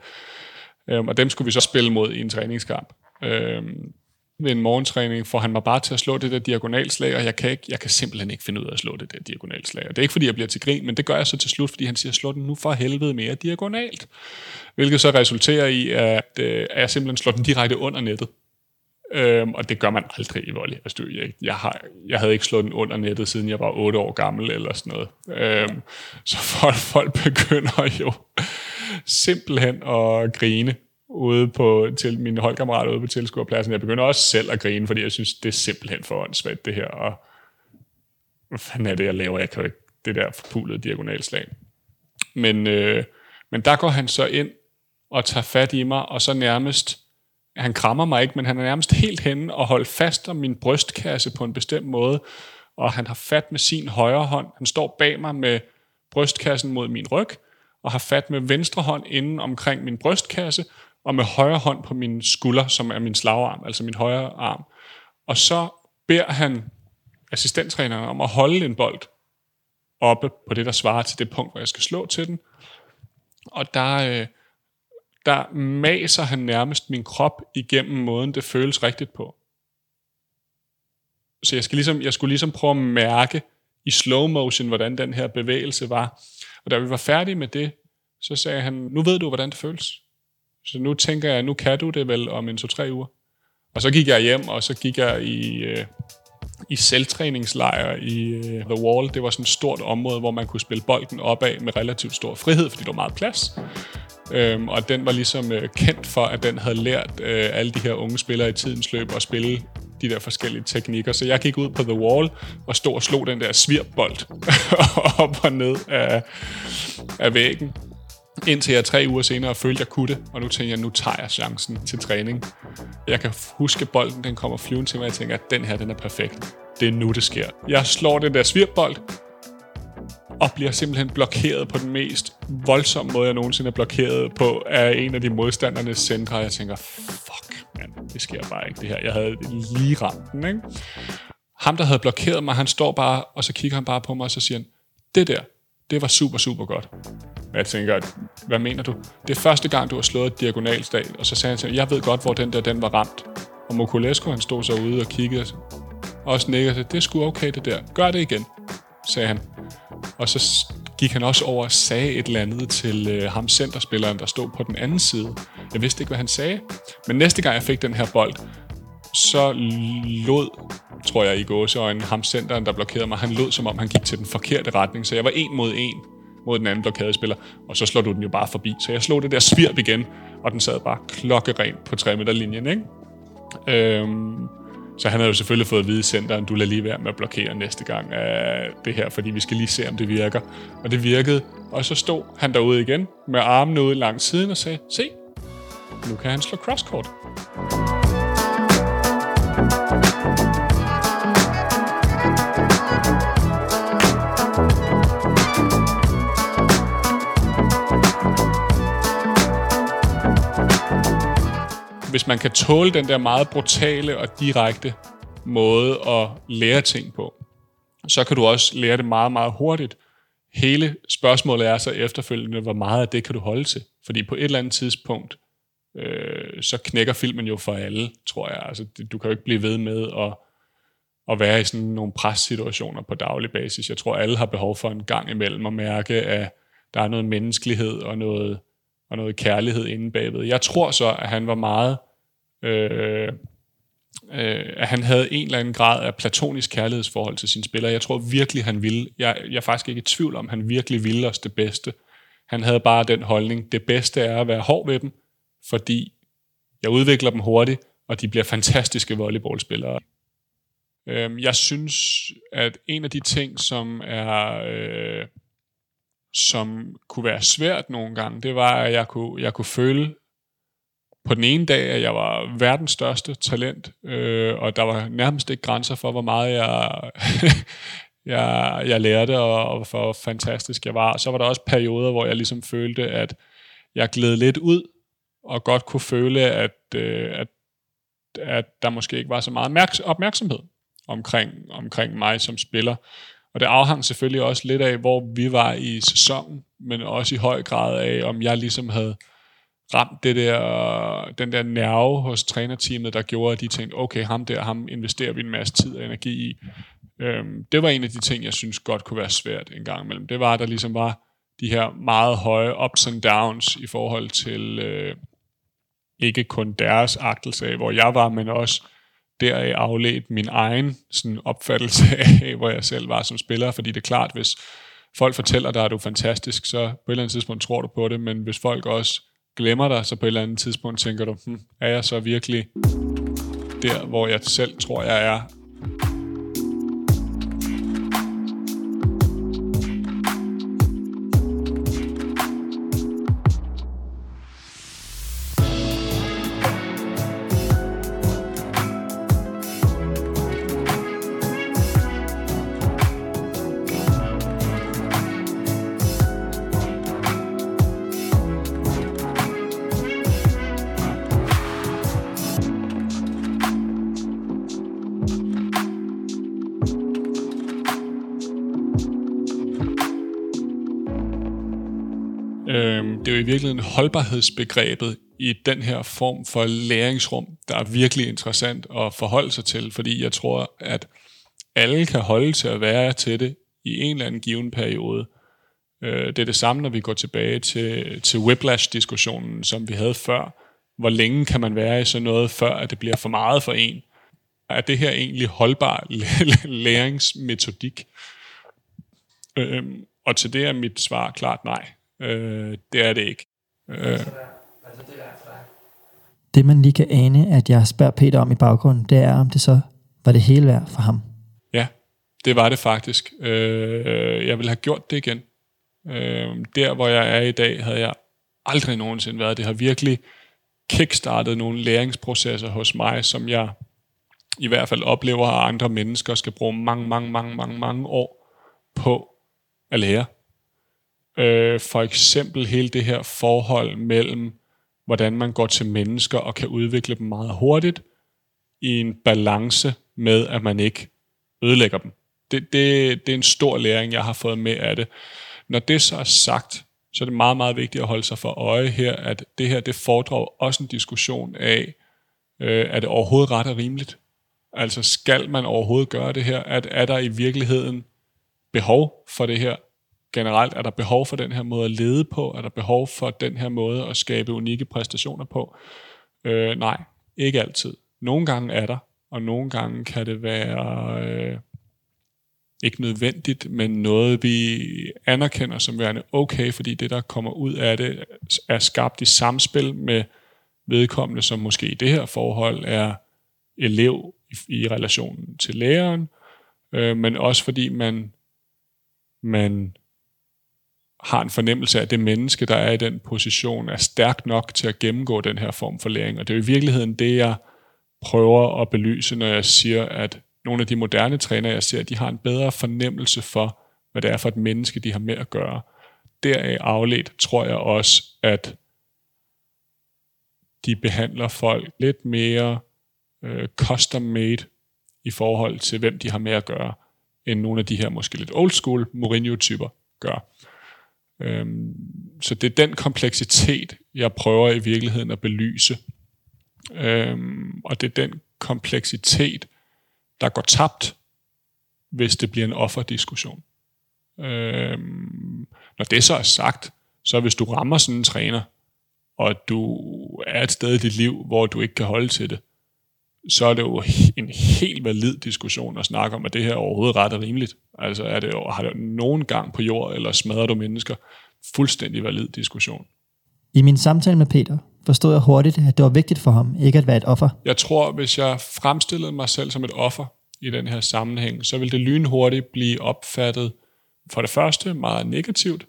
Øhm, og dem skulle vi så spille mod i en træningskamp. Øhm, ved en morgentræning får han mig bare til at slå det der diagonalslag, og jeg kan, ikke, jeg kan simpelthen ikke finde ud af at slå det der diagonalslag. Og det er ikke, fordi jeg bliver til grin, men det gør jeg så til slut, fordi han siger, slå den nu for helvede mere diagonalt. Hvilket så resulterer i, at, øh, at jeg simpelthen slår den direkte under nettet. Øhm, og det gør man aldrig i volley. Altså, jeg, jeg, har, jeg havde ikke slået den under nettet, siden jeg var 8 år gammel eller sådan noget. Øhm, så folk, folk begynder jo simpelthen at grine ude på til mine holdkammerater ude på tilskuerpladsen. Jeg begynder også selv at grine, fordi jeg synes, det er simpelthen for åndssvagt, det her. Og hvad fanden er det, jeg laver? Jeg kan jo ikke det der forpulede diagonalslag. Men, øh, men der går han så ind og tager fat i mig, og så nærmest, han krammer mig ikke, men han er nærmest helt henne og holder fast om min brystkasse på en bestemt måde, og han har fat med sin højre hånd. Han står bag mig med brystkassen mod min ryg, og har fat med venstre hånd inden omkring min brystkasse, og med højre hånd på min skulder, som er min slagarm, altså min højre arm. Og så beder han assistenttræneren om at holde en bold oppe på det, der svarer til det punkt, hvor jeg skal slå til den. Og der, øh, der maser han nærmest min krop igennem måden, det føles rigtigt på. Så jeg, skal ligesom, jeg skulle ligesom prøve at mærke i slow motion, hvordan den her bevægelse var. Og da vi var færdige med det, så sagde han, nu ved du, hvordan det føles. Så nu tænker jeg, nu kan du det vel om en to-tre uger. Og så gik jeg hjem, og så gik jeg i, øh, i selvtræningslejr i øh, The Wall. Det var sådan et stort område, hvor man kunne spille bolden opad med relativt stor frihed, fordi der var meget plads. Øhm, og den var ligesom øh, kendt for, at den havde lært øh, alle de her unge spillere i tidens løb at spille de der forskellige teknikker. Så jeg gik ud på The Wall og stod og slog den der svirbold op og ned af, af væggen. Indtil jeg tre uger senere følte, jeg kunne det, og nu tænker jeg, nu tager jeg chancen til træning. Jeg kan huske, at bolden den kommer flyvende til mig, og jeg tænker, at den her, den er perfekt. Det er nu, det sker. Jeg slår den der svirbold, og bliver simpelthen blokeret på den mest voldsomme måde, jeg nogensinde er blokeret på, af en af de modstandernes centre. Jeg tænker, fuck, man, det sker bare ikke det her. Jeg havde lige ramt den, ikke? Ham, der havde blokeret mig, han står bare, og så kigger han bare på mig, og så siger han, det der, det var super, super godt. Og jeg tænker, hvad mener du? Det er første gang, du har slået et diagonalstal, Og så sagde han til jeg ved godt, hvor den der den var ramt. Og Mokulesco, han stod så ude og kiggede. Og også nikkede det er sgu okay det der. Gør det igen, sagde han. Og så gik han også over og sagde et eller andet til øh, ham centerspilleren, der stod på den anden side. Jeg vidste ikke, hvad han sagde. Men næste gang jeg fik den her bold, så lod, tror jeg i gåseøjne, ham centeren, der blokerede mig, han lod som om han gik til den forkerte retning. Så jeg var en mod en mod den anden blokadespiller, og så slår du den jo bare forbi. Så jeg slog det der svirp igen, og den sad bare klokkerent på 3 meter linjen, ikke? Øhm, så han havde jo selvfølgelig fået at vide i centeren, du lader lige være med at blokere næste gang af det her, fordi vi skal lige se, om det virker. Og det virkede, og så stod han derude igen med armene ude langs siden og sagde, se, nu kan han slå crosscourt. Hvis man kan tåle den der meget brutale og direkte måde at lære ting på, så kan du også lære det meget, meget hurtigt. Hele spørgsmålet er så efterfølgende, hvor meget af det kan du holde til? Fordi på et eller andet tidspunkt, øh, så knækker filmen jo for alle, tror jeg. Altså, du kan jo ikke blive ved med at, at være i sådan nogle pressituationer på daglig basis. Jeg tror, alle har behov for en gang imellem at mærke, at der er noget menneskelighed og noget, og noget kærlighed inde bagved. Jeg tror så, at han var meget øh, øh, at han havde en eller anden grad af platonisk kærlighedsforhold til sine spillere. Jeg tror virkelig, han ville. Jeg, jeg er faktisk ikke i tvivl om, han virkelig ville os det bedste. Han havde bare den holdning, det bedste er at være hård ved dem, fordi jeg udvikler dem hurtigt, og de bliver fantastiske volleyballspillere. Øhm, jeg synes, at en af de ting, som er... Øh, som kunne være svært nogle gange, det var, at jeg kunne, jeg kunne føle på den ene dag, at jeg var verdens største talent, øh, og der var nærmest ikke grænser for, hvor meget jeg, jeg, jeg lærte, og, og hvor fantastisk jeg var. Så var der også perioder, hvor jeg ligesom følte, at jeg gled lidt ud, og godt kunne føle, at, øh, at, at der måske ikke var så meget opmærksomhed omkring, omkring mig som spiller. Og det afhang selvfølgelig også lidt af, hvor vi var i sæsonen, men også i høj grad af, om jeg ligesom havde ramt det der, den der nerve hos trænerteamet, der gjorde, at de tænkte, okay, ham der, ham investerer vi en masse tid og energi i. Øhm, det var en af de ting, jeg synes godt kunne være svært en gang imellem. Det var, at der ligesom var de her meget høje ups and downs i forhold til øh, ikke kun deres agtelse af, hvor jeg var, men også deraf afledt min egen sådan, opfattelse af, hvor jeg selv var som spiller. Fordi det er klart, hvis folk fortæller dig, at du er fantastisk, så på et eller andet tidspunkt tror du på det, men hvis folk også glemmer dig, så på et eller andet tidspunkt tænker du, hm, er jeg så virkelig der, hvor jeg selv tror, jeg er? er holdbarhedsbegrebet i den her form for læringsrum, der er virkelig interessant at forholde sig til, fordi jeg tror, at alle kan holde til at være til det i en eller anden given periode. Øh, det er det samme, når vi går tilbage til, til whiplash-diskussionen, som vi havde før. Hvor længe kan man være i sådan noget, før at det bliver for meget for en? Er det her egentlig holdbar læringsmetodik? Øhm, og til det er mit svar klart nej. Øh, det er det ikke. Øh. Det man lige kan ane, at jeg spørger Peter om i baggrunden, det er, om det så var det hele værd for ham. Ja, det var det faktisk. Øh, jeg ville have gjort det igen. Øh, der, hvor jeg er i dag, havde jeg aldrig nogensinde været. Det har virkelig kickstartet nogle læringsprocesser hos mig, som jeg i hvert fald oplever, at andre mennesker skal bruge mange, mange, mange, mange, mange år på at lære. Øh, for eksempel hele det her forhold mellem, hvordan man går til mennesker og kan udvikle dem meget hurtigt, i en balance med, at man ikke ødelægger dem. Det, det, det er en stor læring, jeg har fået med af det. Når det så er sagt, så er det meget, meget vigtigt at holde sig for øje her, at det her, det fordrer også en diskussion af, øh, er det overhovedet ret og rimeligt? Altså, skal man overhovedet gøre det her? At, er der i virkeligheden behov for det her? Generelt, er der behov for den her måde at lede på? Er der behov for den her måde at skabe unikke præstationer på? Øh, nej, ikke altid. Nogle gange er der, og nogle gange kan det være øh, ikke nødvendigt, men noget vi anerkender som værende okay, fordi det, der kommer ud af det, er skabt i samspil med vedkommende, som måske i det her forhold er elev i, i relationen til læreren, øh, men også fordi man, man har en fornemmelse af, at det menneske, der er i den position, er stærk nok til at gennemgå den her form for læring. Og det er jo i virkeligheden det, jeg prøver at belyse, når jeg siger, at nogle af de moderne trænere, jeg ser, de har en bedre fornemmelse for, hvad det er for et menneske, de har med at gøre. Deraf afledt tror jeg også, at de behandler folk lidt mere øh, custom-made i forhold til, hvem de har med at gøre, end nogle af de her måske lidt old school Mourinho-typer gør. Øhm, så det er den kompleksitet, jeg prøver i virkeligheden at belyse. Øhm, og det er den kompleksitet, der går tabt, hvis det bliver en offerdiskussion. Øhm, når det så er sagt, så hvis du rammer sådan en træner, og du er et sted i dit liv, hvor du ikke kan holde til det, så er det jo en helt valid diskussion at snakke om, at det her overhovedet ret er rimeligt. Altså er det, har det nogen gang på jord, eller smadrer du mennesker? Fuldstændig valid diskussion. I min samtale med Peter forstod jeg hurtigt, at det var vigtigt for ham ikke at være et offer. Jeg tror, hvis jeg fremstillede mig selv som et offer i den her sammenhæng, så ville det lynhurtigt blive opfattet for det første meget negativt,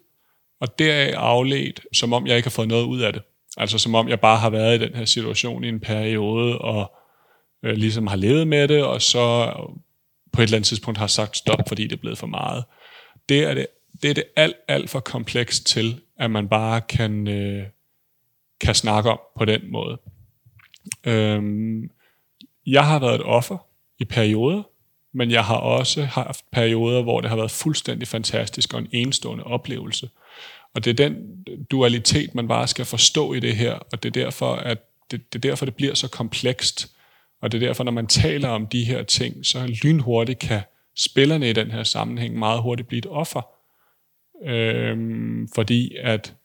og deraf afledt, som om jeg ikke har fået noget ud af det. Altså som om jeg bare har været i den her situation i en periode, og øh, ligesom har levet med det, og så på et eller andet tidspunkt har sagt stop, fordi det er blevet for meget. Det er det, det, er det alt, alt for komplekst til, at man bare kan, øh, kan snakke om på den måde. Øhm, jeg har været et offer i perioder, men jeg har også haft perioder, hvor det har været fuldstændig fantastisk og en enestående oplevelse. Og det er den dualitet, man bare skal forstå i det her, og det er derfor, at det, det, er derfor, det bliver så komplekst. Og det er derfor, når man taler om de her ting, så lynhurtigt kan spillerne i den her sammenhæng meget hurtigt blive et offer. Øhm, fordi at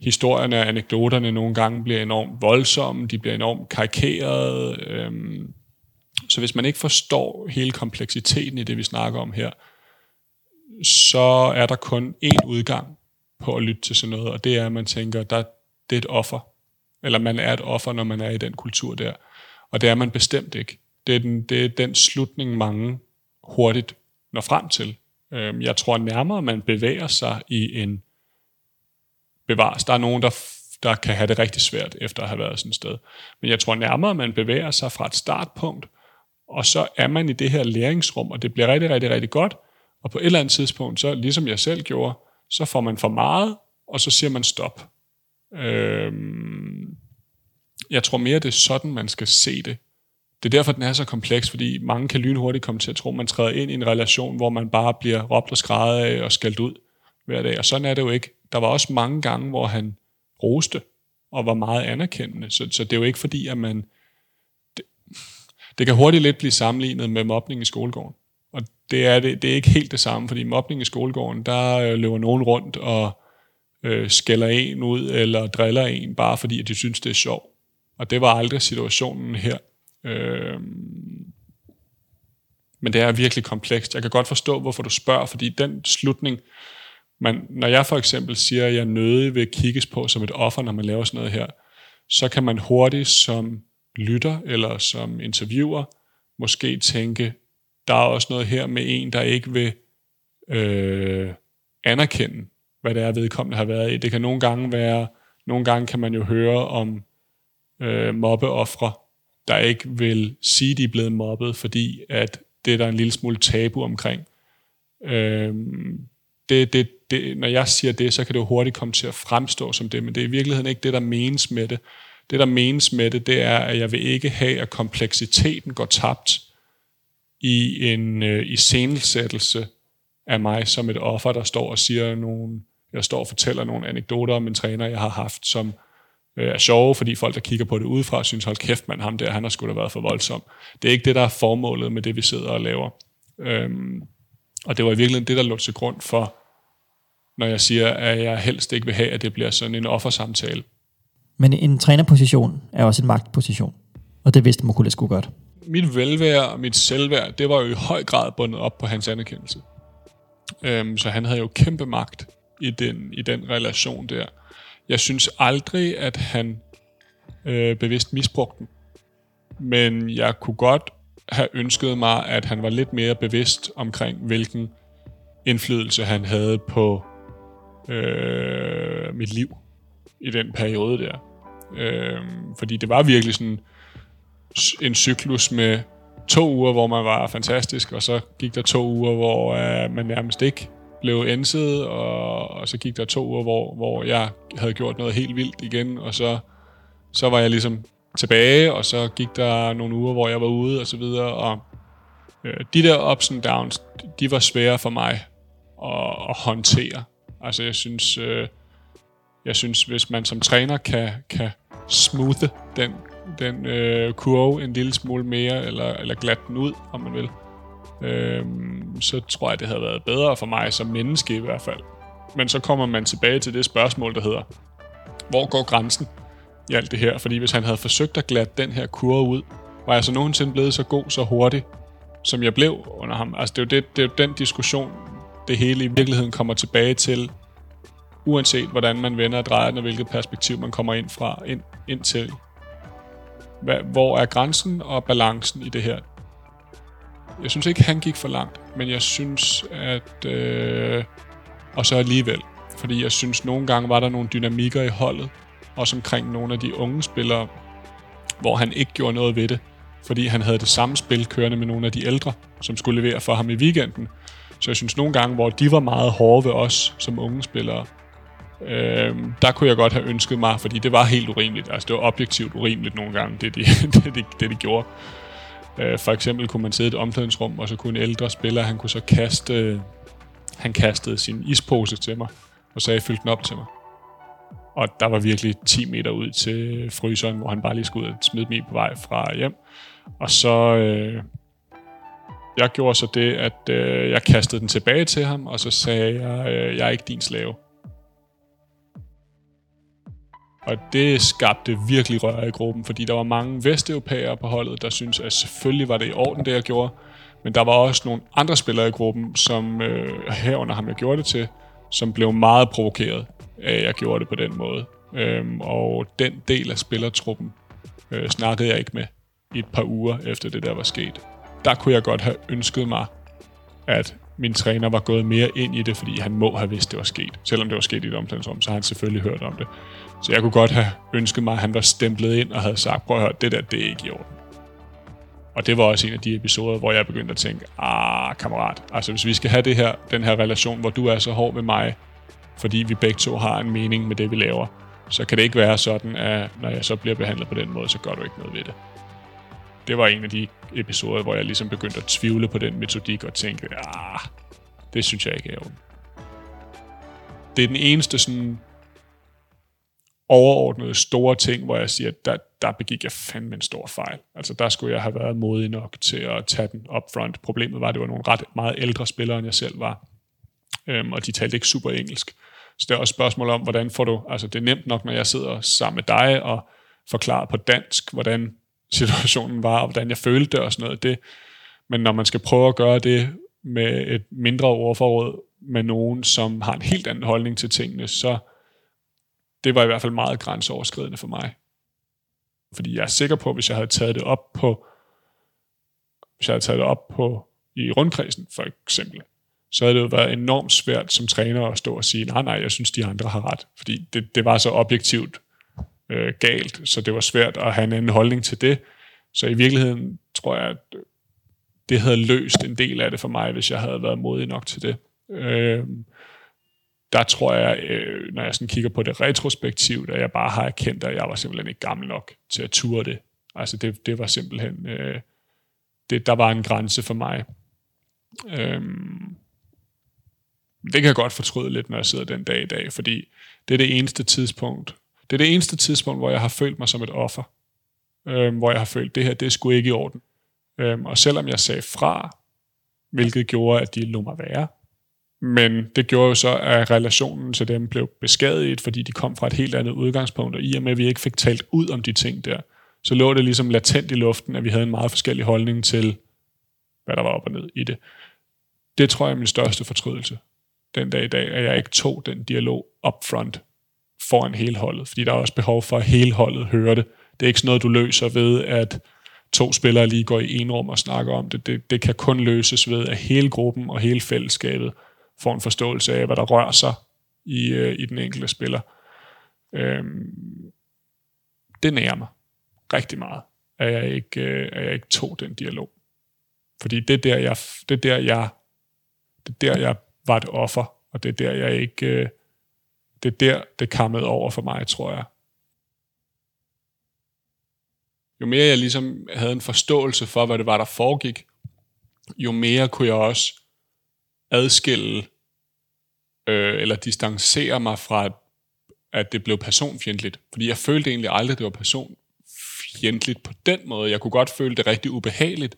historierne og anekdoterne nogle gange bliver enormt voldsomme, de bliver enormt karikerede. Øhm, så hvis man ikke forstår hele kompleksiteten i det, vi snakker om her, så er der kun én udgang på at lytte til sådan noget, og det er, at man tænker, at det er et offer. Eller man er et offer, når man er i den kultur der. Og det er man bestemt ikke. Det er den, det er den slutning, mange hurtigt når frem til. Øhm, jeg tror nærmere, man bevæger sig i en bevares. Der er nogen, der, der kan have det rigtig svært efter at have været sådan et sted. Men jeg tror nærmere, man bevæger sig fra et startpunkt, og så er man i det her læringsrum, og det bliver rigtig, rigtig, rigtig godt. Og på et eller andet tidspunkt, så ligesom jeg selv gjorde, så får man for meget, og så siger man stop. Øhm, jeg tror mere, det er sådan, man skal se det. Det er derfor, den er så kompleks, fordi mange kan lynhurtigt komme til at tro, at man træder ind i en relation, hvor man bare bliver råbt og skrædet af og skældt ud hver dag. Og sådan er det jo ikke. Der var også mange gange, hvor han roste og var meget anerkendende. Så, så det er jo ikke fordi, at man... Det, det kan hurtigt lidt blive sammenlignet med mobning i skolegården. Og det er, det, det er ikke helt det samme, fordi mobning i skolegården, der øh, løber nogen rundt og øh, skælder en ud eller driller en, bare fordi at de synes, det er sjovt. Og det var aldrig situationen her. Øh, men det er virkelig komplekst. Jeg kan godt forstå, hvorfor du spørger, fordi den slutning, man, når jeg for eksempel siger, at jeg nødig vil kigges på som et offer, når man laver sådan noget her, så kan man hurtigt som lytter eller som interviewer måske tænke, der er også noget her med en, der ikke vil øh, anerkende, hvad det er, vedkommende har været i. Det kan nogle gange være, nogle gange kan man jo høre om øh, mobbeoffre, der ikke vil sige, de er blevet mobbet, fordi at det er der en lille smule tabu omkring. Øh, det, det, det, når jeg siger det, så kan det jo hurtigt komme til at fremstå som det, men det er i virkeligheden ikke det, der menes med det. Det, der menes med det, det er, at jeg vil ikke have, at kompleksiteten går tabt i en øh, iscenesættelse af mig som et offer, der står og siger nogle, jeg står og fortæller nogle anekdoter om en træner, jeg har haft, som øh, er sjove, fordi folk, der kigger på det udefra, synes, hold kæft, man, ham der, han har sgu da været for voldsom. Det er ikke det, der er formålet med det, vi sidder og laver. Øhm, og det var i virkeligheden det, der lå til grund for, når jeg siger, at jeg helst ikke vil have, at det bliver sådan en offersamtale. Men en trænerposition er også en magtposition, og det vidste Mokules sgu godt. Mit velvære og mit selvværd, det var jo i høj grad bundet op på hans anerkendelse. Øhm, så han havde jo kæmpe magt i den, i den relation der. Jeg synes aldrig, at han øh, bevidst misbrugte den. Men jeg kunne godt have ønsket mig, at han var lidt mere bevidst omkring, hvilken indflydelse han havde på øh, mit liv i den periode der. Øh, fordi det var virkelig sådan en cyklus med to uger, hvor man var fantastisk, og så gik der to uger, hvor øh, man nærmest ikke blev enset, og, og så gik der to uger, hvor, hvor jeg havde gjort noget helt vildt igen, og så, så var jeg ligesom tilbage, og så gik der nogle uger, hvor jeg var ude, og så videre, og øh, de der ups and downs, de var svære for mig at, at håndtere. Altså jeg synes, øh, jeg synes, hvis man som træner kan, kan smoothe den, den øh, kurve en lille smule mere, eller, eller glatte den ud, om man vil, øh, så tror jeg, det havde været bedre for mig som menneske i hvert fald. Men så kommer man tilbage til det spørgsmål, der hedder, hvor går grænsen i alt det her? Fordi hvis han havde forsøgt at glatte den her kurve ud, var jeg så nogensinde blevet så god, så hurtig, som jeg blev under ham. Altså det er jo, det, det er jo den diskussion, det hele i virkeligheden kommer tilbage til, uanset hvordan man vender og drejer den, og hvilket perspektiv man kommer ind fra ind, ind til. Hvor er grænsen og balancen i det her? Jeg synes ikke, han gik for langt, men jeg synes, at... Øh, og så alligevel. Fordi jeg synes, nogle gange var der nogle dynamikker i holdet, også omkring nogle af de unge spillere, hvor han ikke gjorde noget ved det, fordi han havde det samme spil kørende med nogle af de ældre, som skulle levere for ham i weekenden. Så jeg synes nogle gange, hvor de var meget hårde ved os som unge spillere, øh, der kunne jeg godt have ønsket mig, fordi det var helt urimeligt. Altså det var objektivt urimeligt nogle gange, det de, det, de, det de gjorde. Øh, for eksempel kunne man sidde i et omklædningsrum, og så kunne en ældre spiller, han kunne så kaste, øh, han kastede sin ispose til mig, og sagde, fyld den op til mig. Og der var virkelig 10 meter ud til fryseren, hvor han bare lige skulle ud og smide dem i på vej fra hjem. Og så... Øh, jeg gjorde så det, at øh, jeg kastede den tilbage til ham, og så sagde jeg, øh, jeg er ikke din slave. Og det skabte virkelig røre i gruppen, fordi der var mange vesteuropæere på holdet, der syntes, at selvfølgelig var det i orden, det jeg gjorde. Men der var også nogle andre spillere i gruppen, som øh, herunder ham, jeg gjorde det til, som blev meget provokeret af, at jeg gjorde det på den måde. Øhm, og den del af spillertruppen øh, snakkede jeg ikke med i et par uger efter det der var sket. Der kunne jeg godt have ønsket mig, at min træner var gået mere ind i det, fordi han må have vidst, det var sket. Selvom det var sket i et omklædningsrum, så har han selvfølgelig hørt om det. Så jeg kunne godt have ønsket mig, at han var stemplet ind og havde sagt, prøv at høre, det der, det er ikke i orden. Og det var også en af de episoder, hvor jeg begyndte at tænke, ah, kammerat, altså hvis vi skal have det her, den her relation, hvor du er så hård ved mig, fordi vi begge to har en mening med det, vi laver, så kan det ikke være sådan, at når jeg så bliver behandlet på den måde, så gør du ikke noget ved det. Det var en af de episoder, hvor jeg ligesom begyndte at tvivle på den metodik og tænke, ah, det synes jeg ikke er orden. Det er den eneste sådan overordnede store ting, hvor jeg siger, at der, der begik jeg fandme en stor fejl. Altså der skulle jeg have været modig nok til at tage den up front. Problemet var, at det var nogle ret meget ældre spillere, end jeg selv var. Øhm, og de talte ikke super engelsk. Så det er også et spørgsmål om, hvordan får du... Altså det er nemt nok, når jeg sidder sammen med dig og forklarer på dansk, hvordan situationen var, og hvordan jeg følte det og sådan noget. Det, men når man skal prøve at gøre det med et mindre ordforråd med nogen, som har en helt anden holdning til tingene, så det var i hvert fald meget grænseoverskridende for mig. Fordi jeg er sikker på, at hvis jeg havde taget det op på, hvis jeg havde taget det op på i rundkredsen for eksempel, så havde det jo været enormt svært som træner at stå og sige, nej, nej, jeg synes, de andre har ret. Fordi det, det var så objektivt øh, galt, så det var svært at have en anden holdning til det. Så i virkeligheden tror jeg, at øh, det havde løst en del af det for mig, hvis jeg havde været modig nok til det. Øh, der tror jeg, øh, når jeg sådan kigger på det retrospektivt, at jeg bare har erkendt, at jeg var simpelthen ikke gammel nok til at ture det. Altså det, det var simpelthen, øh, det, der var en grænse for mig. Øhm, det kan jeg godt fortryde lidt, når jeg sidder den dag i dag, fordi det er det eneste tidspunkt, det er det eneste tidspunkt, hvor jeg har følt mig som et offer. Øhm, hvor jeg har følt, det her, det er sgu ikke i orden. Øhm, og selvom jeg sagde fra, hvilket gjorde, at de lå mig være, men det gjorde jo så, at relationen til dem blev beskadiget, fordi de kom fra et helt andet udgangspunkt, og i og med, at vi ikke fik talt ud om de ting der, så lå det ligesom latent i luften, at vi havde en meget forskellig holdning til, hvad der var op og ned i det. Det tror jeg er min største fortrydelse den dag i dag, at jeg ikke tog den dialog upfront foran hele holdet, fordi der er også behov for, at hele holdet hører det. Det er ikke sådan noget, du løser ved, at to spillere lige går i en rum og snakker om det. det. Det kan kun løses ved, at hele gruppen og hele fællesskabet får en forståelse af, hvad der rører sig i, øh, i den enkelte spiller. Øh, det nærer mig rigtig meget, at jeg ikke, øh, at jeg ikke tog den dialog. Fordi det er der, jeg, det er der, jeg, det er der, jeg var et offer, og det er der, jeg ikke, øh, det er der, det kammede over for mig, tror jeg. Jo mere jeg ligesom havde en forståelse for, hvad det var, der foregik, jo mere kunne jeg også adskille øh, eller distancere mig fra, at det blev personfjendtligt. Fordi jeg følte egentlig aldrig, at det var personfjendtligt på den måde. Jeg kunne godt føle det rigtig ubehageligt,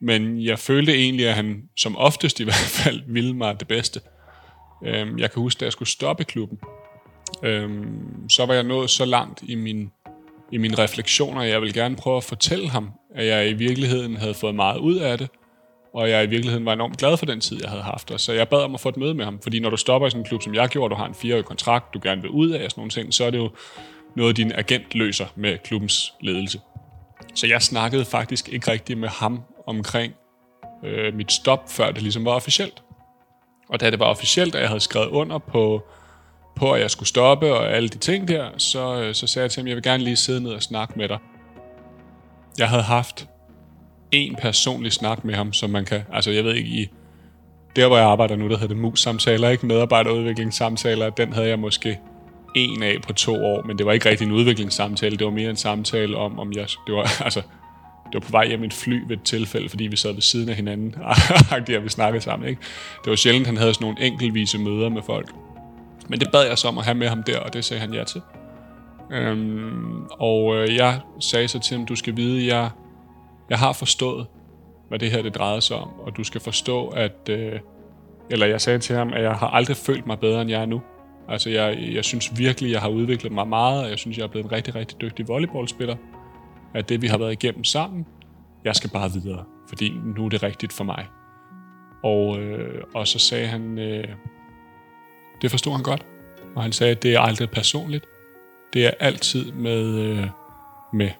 men jeg følte egentlig, at han som oftest i hvert fald ville mig det bedste. Øhm, jeg kan huske, da jeg skulle stoppe klubben, øhm, så var jeg nået så langt i min i mine refleksioner, jeg vil gerne prøve at fortælle ham, at jeg i virkeligheden havde fået meget ud af det, og jeg i virkeligheden var enormt glad for den tid, jeg havde haft. Og så jeg bad om at få et møde med ham, fordi når du stopper i sådan en klub, som jeg gjorde, du har en fireårig kontrakt, du gerne vil ud af og sådan nogle ting, så er det jo noget, din agent løser med klubbens ledelse. Så jeg snakkede faktisk ikke rigtigt med ham omkring øh, mit stop, før det ligesom var officielt. Og da det var officielt, at jeg havde skrevet under på, på, at jeg skulle stoppe og alle de ting der, så, øh, så sagde jeg til ham, jeg vil gerne lige sidde ned og snakke med dig. Jeg havde haft en personlig snak med ham, som man kan, altså jeg ved ikke, i der hvor jeg arbejder nu, der hedder det mus-samtaler, ikke medarbejderudviklingssamtaler, den havde jeg måske en af på to år, men det var ikke rigtig en udviklingssamtale, det var mere en samtale om, om jeg, det var, altså, det var på vej hjem i et fly ved et tilfælde, fordi vi sad ved siden af hinanden, og vi snakkede sammen, ikke? Det var sjældent, han havde sådan nogle enkeltvise møder med folk. Men det bad jeg så om at have med ham der, og det sagde han ja til. Øhm, og øh, jeg sagde så til ham, du skal vide, jeg, jeg har forstået, hvad det her det drejede sig om, og du skal forstå, at... Øh, eller jeg sagde til ham, at jeg har aldrig følt mig bedre, end jeg er nu. Altså, jeg, jeg synes virkelig, jeg har udviklet mig meget, og jeg synes, jeg er blevet en rigtig, rigtig dygtig volleyballspiller. At det, vi har været igennem sammen, jeg skal bare videre, fordi nu er det rigtigt for mig. Og, øh, og så sagde han, øh, det forstod han godt, og han sagde, at det er aldrig personligt. Det er altid med, øh, med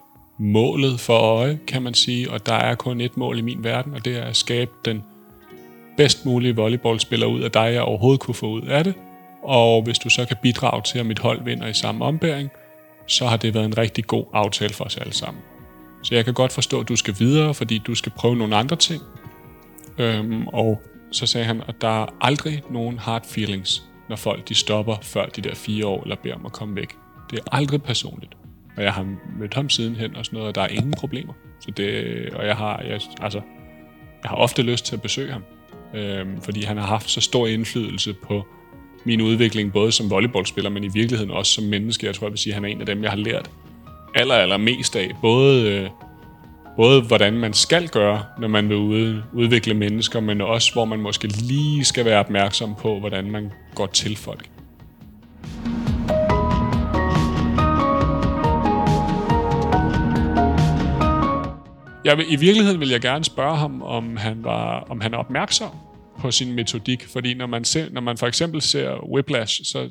målet for øje, kan man sige, og der er kun et mål i min verden, og det er at skabe den bedst mulige volleyballspiller ud af dig, jeg overhovedet kunne få ud af det. Og hvis du så kan bidrage til, at mit hold vinder i samme ombæring, så har det været en rigtig god aftale for os alle sammen. Så jeg kan godt forstå, at du skal videre, fordi du skal prøve nogle andre ting. Øhm, og så sagde han, at der er aldrig nogen hard feelings, når folk de stopper før de der fire år, eller beder om at komme væk. Det er aldrig personligt. Og jeg har mødt ham sidenhen og sådan noget, og der er ingen problemer. Så det, og jeg har, jeg, altså, jeg har ofte lyst til at besøge ham, øhm, fordi han har haft så stor indflydelse på min udvikling, både som volleyballspiller, men i virkeligheden også som menneske. Jeg tror, jeg vil sige, at han er en af dem, jeg har lært aller, aller mest af. Både, øh, både hvordan man skal gøre, når man vil ude, udvikle mennesker, men også hvor man måske lige skal være opmærksom på, hvordan man går til folk. Jeg vil, I virkeligheden vil jeg gerne spørge ham, om han, var, om han er opmærksom på sin metodik, fordi når man, ser, når man for eksempel ser Whiplash, så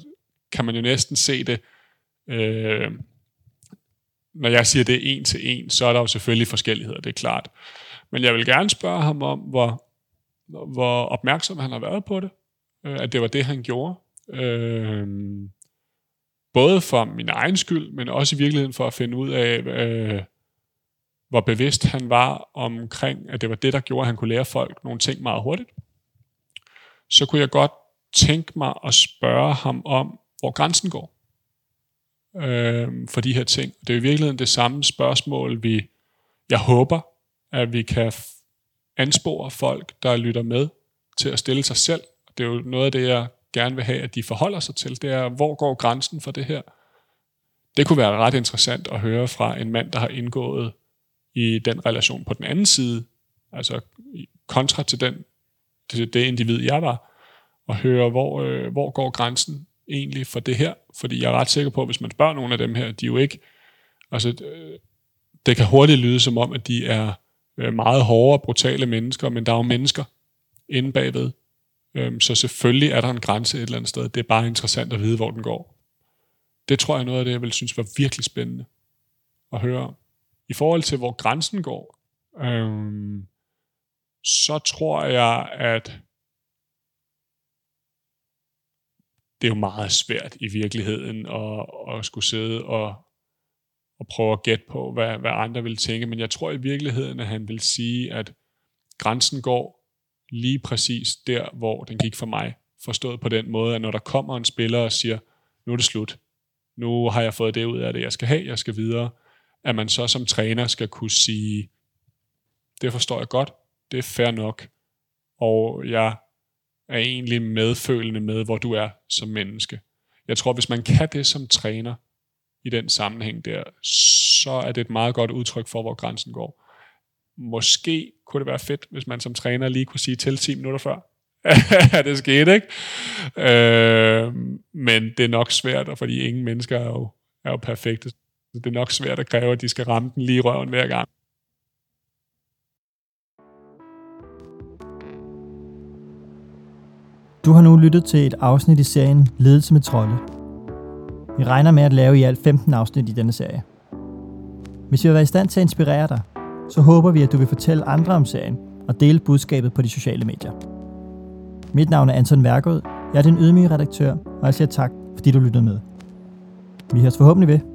kan man jo næsten se det, øh, når jeg siger det er en til en, så er der jo selvfølgelig forskelligheder, det er klart. Men jeg vil gerne spørge ham om, hvor, hvor opmærksom han har været på det, øh, at det var det, han gjorde. Øh, både for min egen skyld, men også i virkeligheden for at finde ud af, øh, hvor bevidst han var omkring, at det var det, der gjorde, at han kunne lære folk nogle ting meget hurtigt, så kunne jeg godt tænke mig at spørge ham om, hvor grænsen går øh, for de her ting. Det er i virkeligheden det samme spørgsmål, vi, jeg håber, at vi kan anspore folk, der lytter med, til at stille sig selv. Det er jo noget af det, jeg gerne vil have, at de forholder sig til. Det er, hvor går grænsen for det her? Det kunne være ret interessant at høre fra en mand, der har indgået i den relation på den anden side, altså kontra til den, til det individ, jeg var, og høre, hvor, øh, hvor går grænsen egentlig for det her? Fordi jeg er ret sikker på, at hvis man spørger nogle af dem her, de er jo ikke, altså øh, det kan hurtigt lyde som om, at de er øh, meget hårde og brutale mennesker, men der er jo mennesker inde bagved. Øh, så selvfølgelig er der en grænse et eller andet sted. Det er bare interessant at vide, hvor den går. Det tror jeg er noget af det, jeg vil synes var virkelig spændende at høre om. I forhold til, hvor grænsen går, øhm, så tror jeg, at det er jo meget svært i virkeligheden at, at skulle sidde og, og prøve at gætte på, hvad, hvad andre vil tænke. Men jeg tror i virkeligheden, at han vil sige, at grænsen går lige præcis der, hvor den gik for mig. Forstået på den måde, at når der kommer en spiller og siger, nu er det slut. Nu har jeg fået det ud af det, jeg skal have, jeg skal videre at man så som træner skal kunne sige, det forstår jeg godt, det er fair nok, og jeg er egentlig medfølende med, hvor du er som menneske. Jeg tror, hvis man kan det som træner i den sammenhæng der, så er det et meget godt udtryk for, hvor grænsen går. Måske kunne det være fedt, hvis man som træner lige kunne sige til 10 minutter før. det skete, ikke? Øh, men det er nok svært, fordi ingen mennesker er jo, er jo perfekte. Det er nok svært at kræve, at de skal ramme den lige i røven hver gang. Du har nu lyttet til et afsnit i serien Ledelse med trolde. Vi regner med at lave i alt 15 afsnit i denne serie. Hvis vi har været i stand til at inspirere dig, så håber vi, at du vil fortælle andre om serien og dele budskabet på de sociale medier. Mit navn er Anton Værgod. Jeg er den ydmyge redaktør, og jeg siger tak, fordi du lyttede med. Vi høres forhåbentlig ved.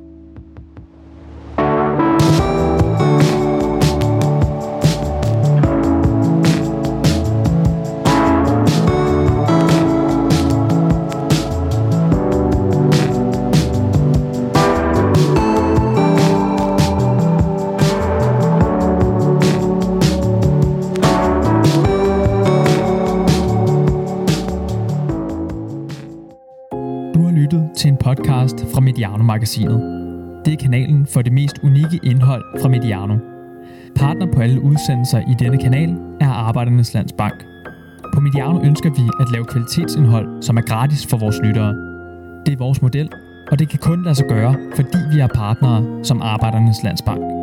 Mediano-magasinet. Det er kanalen for det mest unikke indhold fra Mediano. Partner på alle udsendelser i denne kanal er Arbejdernes Landsbank. På Mediano ønsker vi at lave kvalitetsindhold, som er gratis for vores lyttere. Det er vores model, og det kan kun lade sig gøre, fordi vi er partnere som Arbejdernes Landsbank.